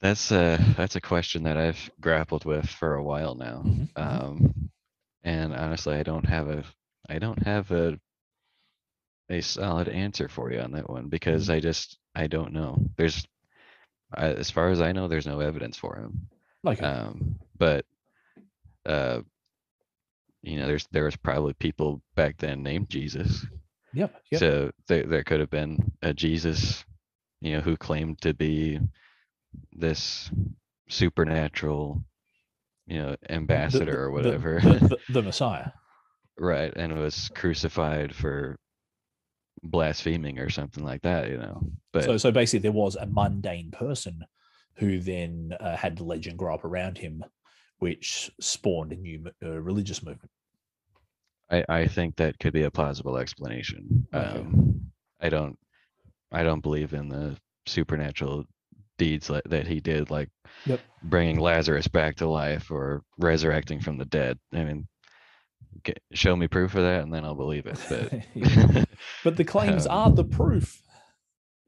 That's a that's a question that I've grappled with for a while now. Mhm, mhm. Um, and honestly, I don't have a I don't have a a solid answer for you on that one because I just I don't know. There's I, as far as I know, there's no evidence for him. Like, Um, but uh, you know, there's there was probably people back then named Jesus. yep, yep. So there there could have been a Jesus, you know, who claimed to be this supernatural, you know, ambassador the- or the- whatever. the, the, the Messiah. right. And was crucified for blaspheming or something like that, you know. But so, so basically, there was a mundane person who then uh, had the legend grow up around him, which spawned a new uh, religious movement. I, I think that could be a plausible explanation. Okay. Um, I don't I don't believe in the supernatural deeds that, that he did, like Yep. bringing Lazarus back to life or resurrecting from the dead. I mean, get, show me proof of that, and then I'll believe it. But but the claims Um, are the proof.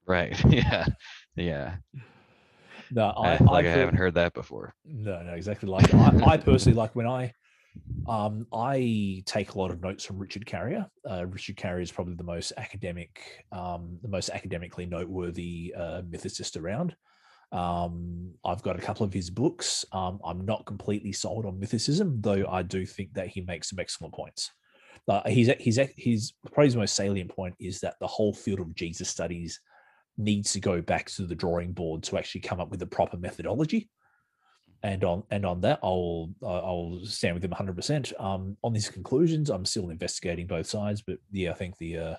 right, yeah, yeah. No, I, I, I, like I, per- haven't heard that before. No, no, exactly. Like I, I personally like when I, um, I take a lot of notes from Richard Carrier. Uh, Richard Carrier is probably the most academic, um, the most academically noteworthy uh, mythicist around. Um, I've got a couple of his books. Um, I'm not completely sold on mythicism, though I do think that he makes some excellent points. Uh, he's he's his probably his most salient point is that the whole field of Jesus studies needs to go back to the drawing board to actually come up with a proper methodology and on and on that i'll i'll stand with him 100% um on these conclusions i'm still investigating both sides but yeah i think the uh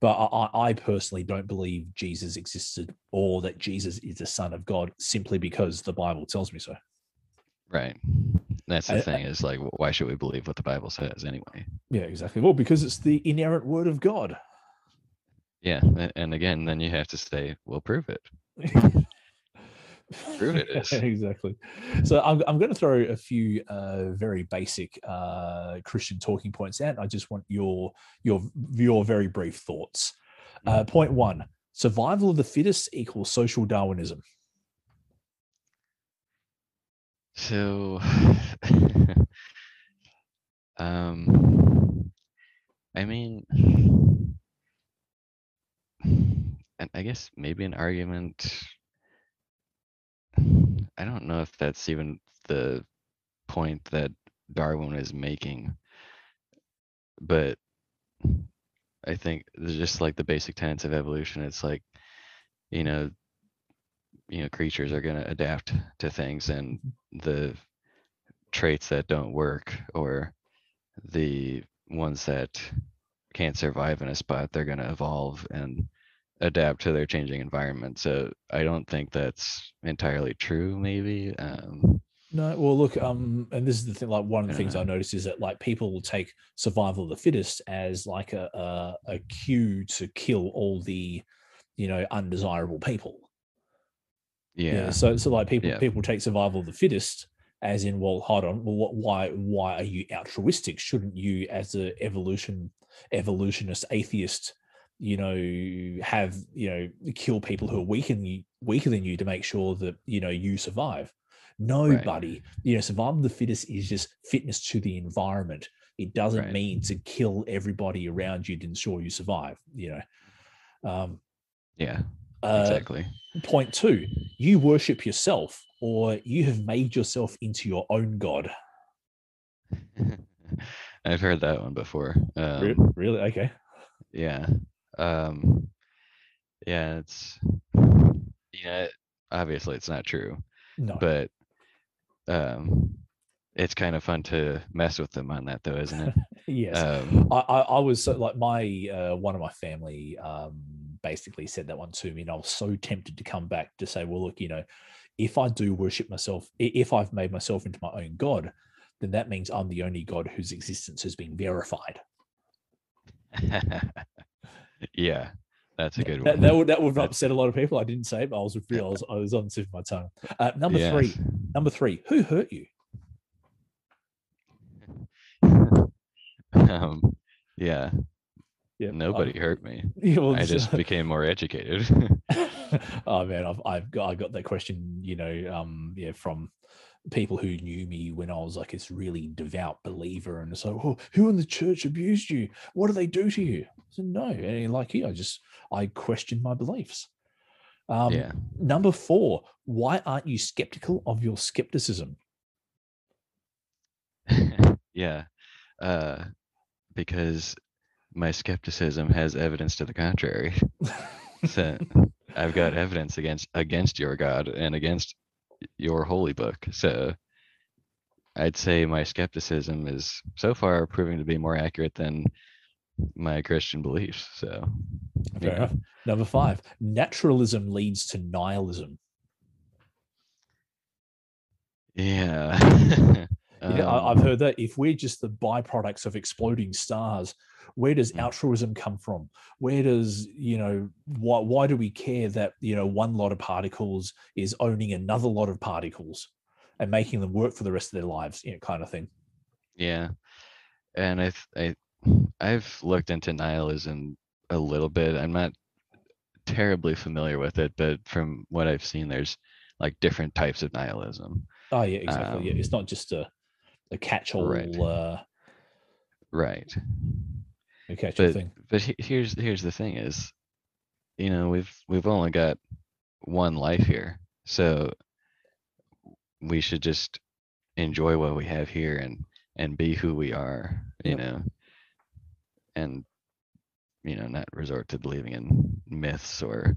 but I, I personally don't believe jesus existed or that jesus is the son of god simply because the bible tells me so Right. That's the I- thing is like, why should we believe what the Bible says anyway? yeah exactly well because it's the inerrant word of god Yeah, and again, then you have to say, we'll prove it. It is. exactly. So I'm, I'm going to throw a few uh, very basic uh, Christian talking points out. I just want your your your very brief thoughts. Uh, point one: survival of the fittest equals social Darwinism. So, um, I mean, and I guess maybe an argument. I don't know if that's even the point that Darwin is making, but I think there's just like the basic tenets of evolution. It's like, you know, you know, creatures are going to adapt to things, and mm-hmm. the traits that don't work or the ones that can't survive in a spot, they're going to evolve and adapt to their changing environment. So I don't think that's entirely true. Maybe. Um, No, well, look, um, and this is the thing. Like one of the things I Yeah. noticed is that like people will take survival of the fittest as like a, a a cue to kill all the, you know, undesirable people. yeah. So so like people Yeah. people take survival of the fittest as in well hold on well what, why why are you altruistic shouldn't you as a evolution evolutionist atheist you know have you know kill people who are weaker than you weaker than you to make sure that you know you survive nobody you know survival the fittest is just fitness to the environment it doesn't Right. mean to kill everybody around you to ensure you survive you know um yeah. uh, Exactly. Point two, you worship yourself or you have made yourself into your own God. I've heard that one before. Re- Um, really? Okay. yeah um yeah it's you know obviously it's not true, No. but um, it's kind of fun to mess with them on that, though, isn't it? yes. Um, I, I, I was so like my uh, one of my family um, basically said that one to me, and I was so tempted to come back to say, well, look, you know, if I do worship myself, if I've made myself into my own god, then that means I'm the only god whose existence has been verified. yeah, that's a good one. that would that would have That's- upset a lot of people. I didn't say it, but I was I was, I was on the tip of my tongue. Uh, number three, number three, who hurt you? um, yeah, Yeah, nobody hurt me. Yeah, I just became more educated. oh man, I've I've got I got that question, you know, um, yeah, from people who knew me when I was like this really devout believer, and it's like, oh, who in the church abused you? What do they do to you? I said, no, and like you, I just I questioned my beliefs. Um, yeah. Number four, why aren't you skeptical of your skepticism? yeah. Uh, because my skepticism has evidence to the contrary. so I've got evidence against against your God and against your holy book. So I'd say my skepticism is so far proving to be more accurate than my Christian beliefs. So Fair yeah. enough. Number five, naturalism leads to nihilism. Yeah. Yeah, I, I've Um, heard that if we're just the byproducts of exploding stars, where does altruism come from? Where does you know why? Why do we care that you know one lot of particles is owning another lot of particles and making them work for the rest of their lives? You know, kind of thing. Yeah, and I I I've looked into nihilism a little bit. I'm not terribly familiar with it, but from what I've seen, there's like different types of nihilism. Oh yeah, exactly. yeah, Um, it's not just a a catch-all, right. uh, Right. a catch-all But thing. but he- here's here's the thing is, you know, we've we've only got one life here, so we should just enjoy what we have here and and be who we are, you Yep. know, and you know, not resort to believing in myths or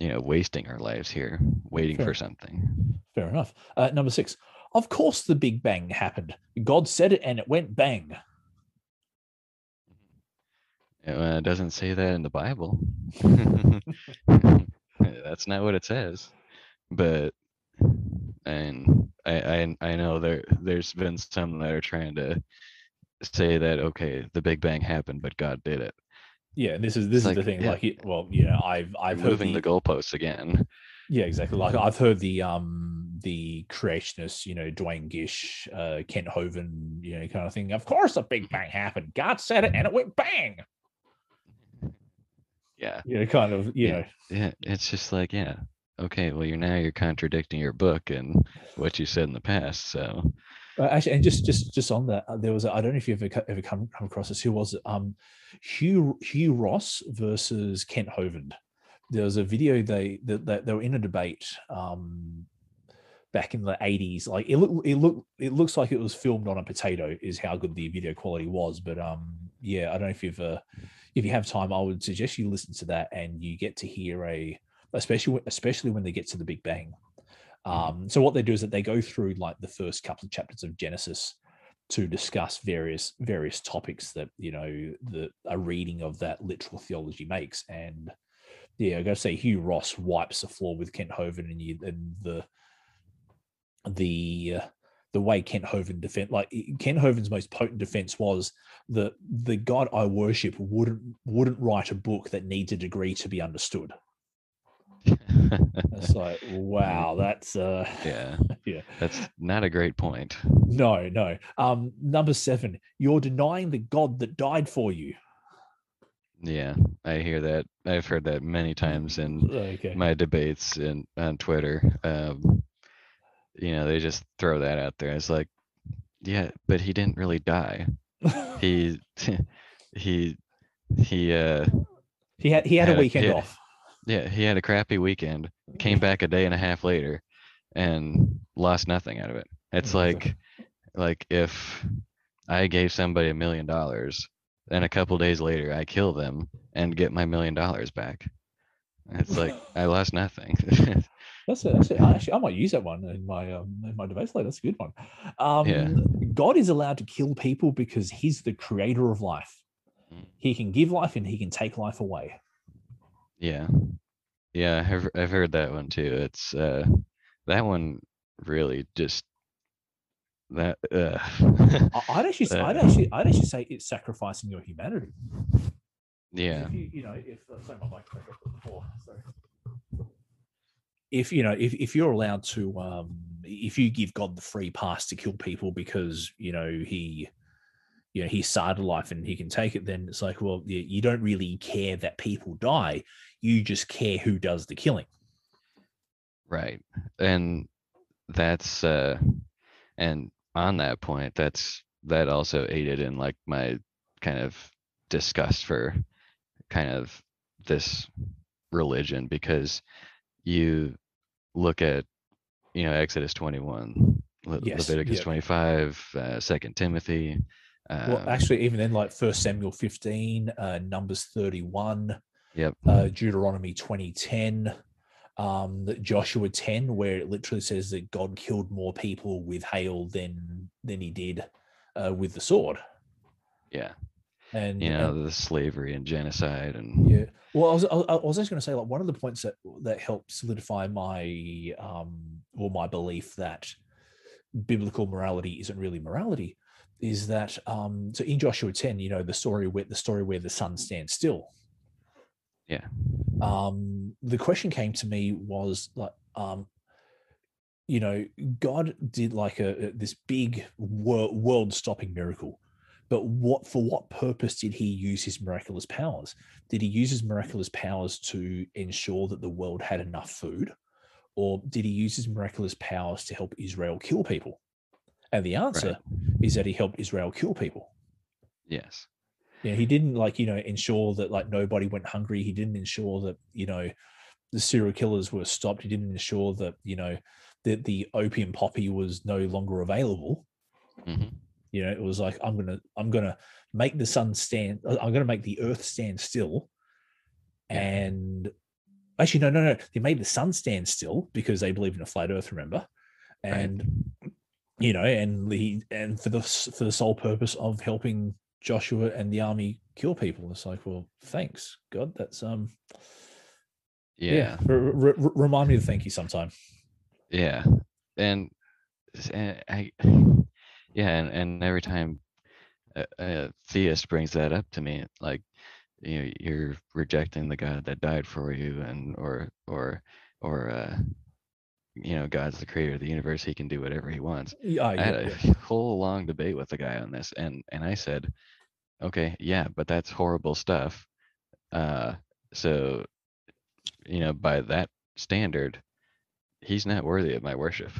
you know, wasting our lives here waiting Fair. for something. Fair enough. Uh, number six. Of course, the Big Bang happened. God said it, and it went bang. Uh, It doesn't say that in the Bible. That's not what it says. But and I, I I know there there's been some that are trying to say that okay, the Big Bang happened, but God did it. Yeah, this is this is like, the thing. yeah. Like, well, yeah, I've I've heard moving the goalposts again. Yeah, exactly. Like I've heard the um the creationists, you know, Duane Gish, uh, Kent Hovind, you know, kind of thing. Of course, the Big Bang happened. God said it, and it went bang. Yeah, You know, kind of, you Yeah. know, yeah. It's just like yeah, okay. Well, you're now you're contradicting your book and what you said in the past. So Uh, actually, and just just just on that, uh, there was a, I don't know if you've ever ever come come across this. Who was it? Um, Hugh Hugh Ross versus Kent Hovind. There was a video they that they, they were in a debate um back in the eighties. Like it look it look it looks like it was filmed on a potato. Is how good the video quality was. But um, yeah, I don't know if you've uh, if you have time, I would suggest you listen to that and you get to hear a especially when- especially when they get to the Big Bang. Um, so what they do is that they go through like the first couple of chapters of Genesis to discuss various various topics that you know the a reading of that literal theology makes. And yeah, I gotta say Hugh Ross wipes the floor with Kent Hovind and you and the the uh, the way Kent Hovind defend like Kent Hovind's most potent defense was that the God I worship wouldn't wouldn't write a book that needs a degree to be understood. It's like, wow, that's uh yeah, yeah. that's not a great point. No, no. Um, number seven, you're denying the God that died for you. Yeah, I hear that. I've heard that many times in Okay. my debates in on Twitter. Um, you know, they just throw that out there. It's like, yeah, but he didn't really die. He he he uh he had he had a had a- weekend yeah. off. yeah, he had a crappy weekend. Came back a day and a half later and lost nothing out of it. It's like like if I gave somebody a million dollars and a couple days later I kill them and get my million dollars back. It's like I lost nothing. That's it. That's it. Actually, I might use that one in my um, in my debate later. That's a good one. Um, Yeah. God is allowed to kill people because He's the creator of life. Mm. He can give life and He can take life away. yeah. Yeah, I've I've heard that one too. It's uh that one really just that uh I'd actually, say- I'd Uh. actually, I'd actually say it's sacrificing your humanity. yeah. If you, you know, if uh, sorry, my mic before, sorry. If you know, if, if you're allowed to, um, if you give God the free pass to kill people because you know he, you know, he started life and he can take it, then it's like, well, you, you don't really care that people die. You just care who does the killing. Right. And that's uh and on that point, that's that also aided in like my kind of disgust for kind of this religion because you look at you know Exodus 21, Le- Yes, Leviticus yep. 25, uh, Second Timothy. well, um, actually, even then, like First Samuel 15, uh, Numbers 31, Yep. uh, Deuteronomy 2010, um, that Joshua 10, where it literally says that God killed more people with hail than than he did uh, with the sword. Yeah. And, You and- the slavery and genocide and yeah. Well, I was I I was just going to say like one of the points that that helped solidify my um or my belief that biblical morality isn't really morality is that um so in Joshua 10, you know, the story where the story where the sun stands still. Yeah. Um the question came to me was like um you know, God did like a, a- this big wor- world-stopping miracle, but what for what purpose did he use his miraculous powers? Did he use his miraculous powers to ensure that the world had enough food, or did he use his miraculous powers to help Israel kill people? And the answer is that he helped Israel kill people. yes. Yeah, he didn't like you know ensure that like nobody went hungry. He didn't ensure that you know the serial killers were stopped. He didn't ensure that you know that the opium poppy was no longer available. hmm You know, it was like I'm gonna I'm gonna make the sun stand. uh, I'm gonna make the earth stand still. And actually, no, no, no. They made the sun stand still because they believe in a flat Earth. Remember, Right. and you know, and the and for the for the sole purpose of helping Joshua and the army kill people. It's like, well, thanks God. That's um, Yeah. yeah. R- r- remind me to thank you sometime. Yeah, and and I, yeah, and, and every time a, a theist brings that up to me, like you know, you're rejecting the God that died for you, and or or or uh, you know, God's the creator of the universe; He can do whatever He wants. Yeah, I had yeah, a yeah. whole long debate with the guy on this, and and I said, okay, yeah, but that's horrible stuff. Uh, so you know, by that standard, he's not worthy of my worship.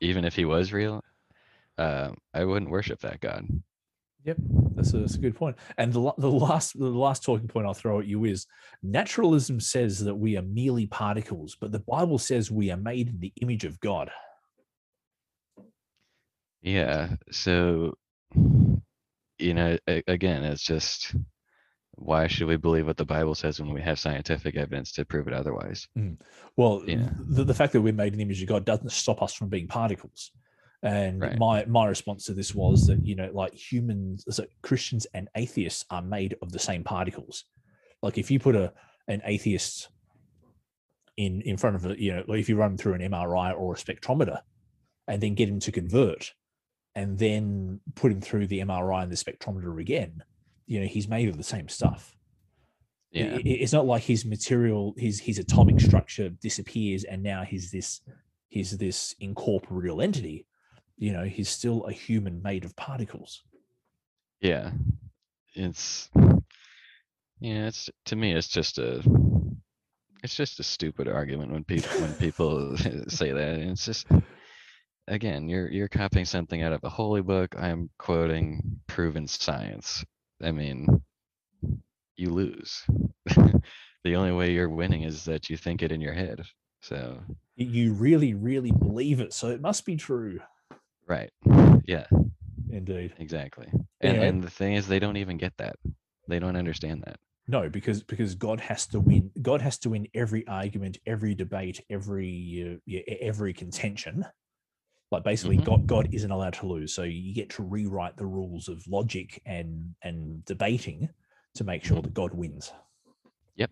Even if he was real, uh, I wouldn't worship that God. Yep, that's a, that's a good point. And the the last the last talking point I'll throw at you is naturalism says that we are merely particles, but the Bible says we are made in the image of God. Yeah. So, you know, again, it's just why should we believe what the Bible says when we have scientific evidence to prove it otherwise? Mm. Well, Yeah. the, the fact that we're made in the image of God doesn't stop us from being particles. And Right. my my response to this was that you know, like humans, so Christians and atheists are made of the same particles. Like if you put a an atheist in in front of a you know, if you run through an MRI or a spectrometer, and then get him to convert, and then put him through the MRI and the spectrometer again, you know, he's made of the same stuff. Yeah. it's not like his material, his his atomic structure disappears, and now he's this he's this incorporeal entity. You know, he's still a human made of particles. Yeah. It's yeah, it's to me it's just a it's just a stupid argument when people when people say that. And it's just again, you're you're copying something out of a holy book. I'm quoting proven science. I mean, you lose. the only way you're winning is that you think it in your head. So, You really, really believe it, so it must be true. Right. Yeah, Indeed. exactly. And Anyway. and the thing is they don't even get that. They don't understand that. No, because because God has to win. God has to win every argument, every debate, every uh, yeah, every contention. Like basically, Mhm. God God isn't allowed to lose. So you get to rewrite the rules of logic and and debating to make sure Mhm. that God wins. Yep.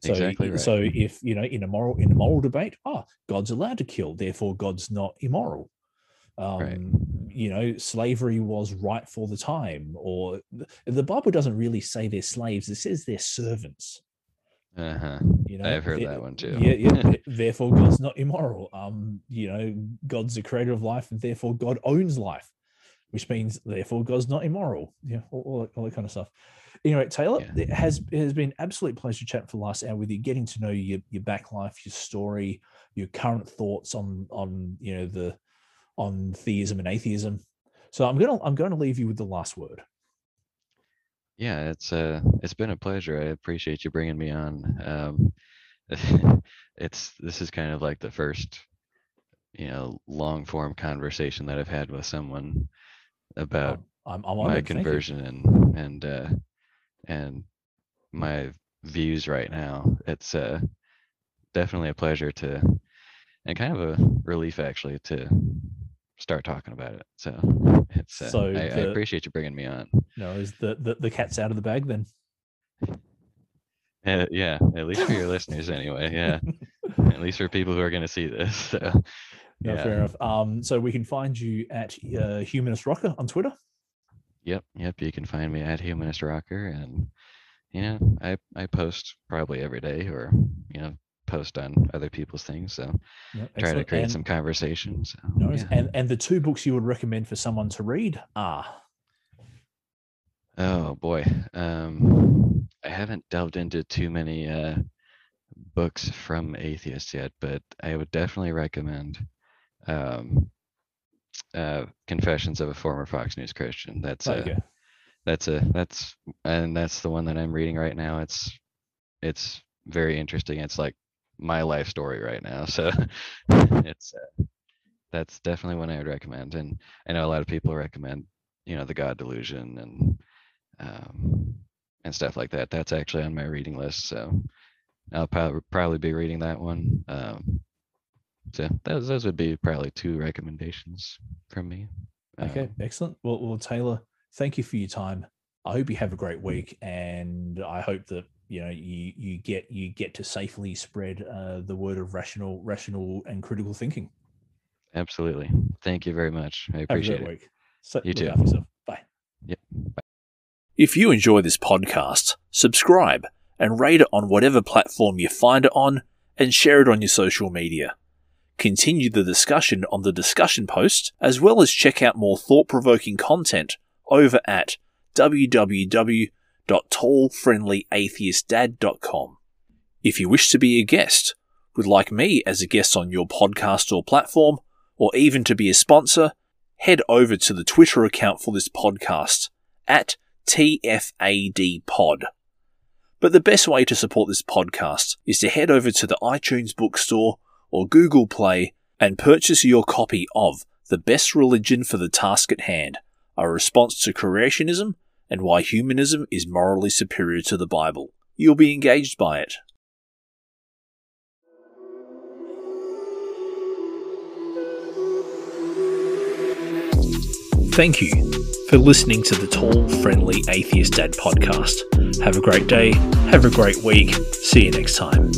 So Exactly right. so if you know in a moral in a moral debate, oh, God's allowed to kill, therefore God's not immoral. Um, Right. You know, slavery was right for the time, or the Bible doesn't really say they're slaves; it says they're servants. Uh-huh. You know, I've heard that one too. Yeah, yeah. therefore, God's not immoral. Um, you know, God's the creator of life, and therefore God owns life, which means therefore God's not immoral. Yeah, all, all, that- all that kind of stuff. Anyway, Taylor, Yeah. it has it has been absolute pleasure chatting for the last hour with you, getting to know your your back life, your story, your current thoughts on on you know the on theism and atheism. So I'm gonna I'm going to leave you with the last word. Yeah, it's uh it's been a pleasure. I appreciate you bringing me on. Um it's this is kind of like the first you know long form conversation that I've had with someone about I'm, I'm my honored. Thank you. conversion and and uh and my views right now. It's uh definitely a pleasure to and kind of a relief actually to start talking about it. So it's uh, So I, I appreciate you bringing me on. No, is the, the the cat's out of the bag then? Uh, yeah, at least for your listeners anyway. Yeah, at least for people who are going to see this. So, No, yeah. fair enough. Um, so we can find you at uh, Humanist Rocker on Twitter. Yep, yep. You can find me at Humanist Rocker, and you know, I I post probably every day, or you know, post on other people's things. So Yeah, try to create and, some conversations. So yeah. and and the two books you would recommend for someone to read are Oh boy. Um I haven't delved into too many uh books from atheists yet, but I would definitely recommend um uh Confessions of a Former Fox News Christian. That's a okay. that's a that's and that's the one that I'm reading right now. It's it's very interesting. It's like my life story right now. So it's uh, that's definitely one I would recommend. And I know a lot of people recommend, you know, the God Delusion and um, and stuff like that. That's actually on my reading list. So I'll probably probably be reading that one. Um, so those those would be probably two recommendations from me. Okay, Um, excellent. Well, well, Taylor, thank you for your time. I hope you have a great week, and I hope that you know you you get you get to safely spread uh, the word of rational, rational and critical thinking. absolutely. Thank you very much. I Have a appreciate great it. week. So, You too. after yourself. Bye. Yep. If you enjoy this podcast, subscribe and rate it on whatever platform you find it on and share it on your social media. Continue the discussion on the discussion post, as well as check out more thought provoking content over at www.tallfriendlyatheistdad.com. If you wish to be a guest, would like me as a guest on your podcast or platform, or even to be a sponsor, head over to the Twitter account for this podcast at TFADpod. But the best way to support this podcast is to head over to the iTunes bookstore or Google Play and purchase your copy of The Best Religion for the Task at Hand, a response to creationism and why humanism is morally superior to the Bible. You'll be engaged by it. Thank you for listening to the Tall, Friendly Atheist Dad podcast. Have a great day, have a great week. See you next time.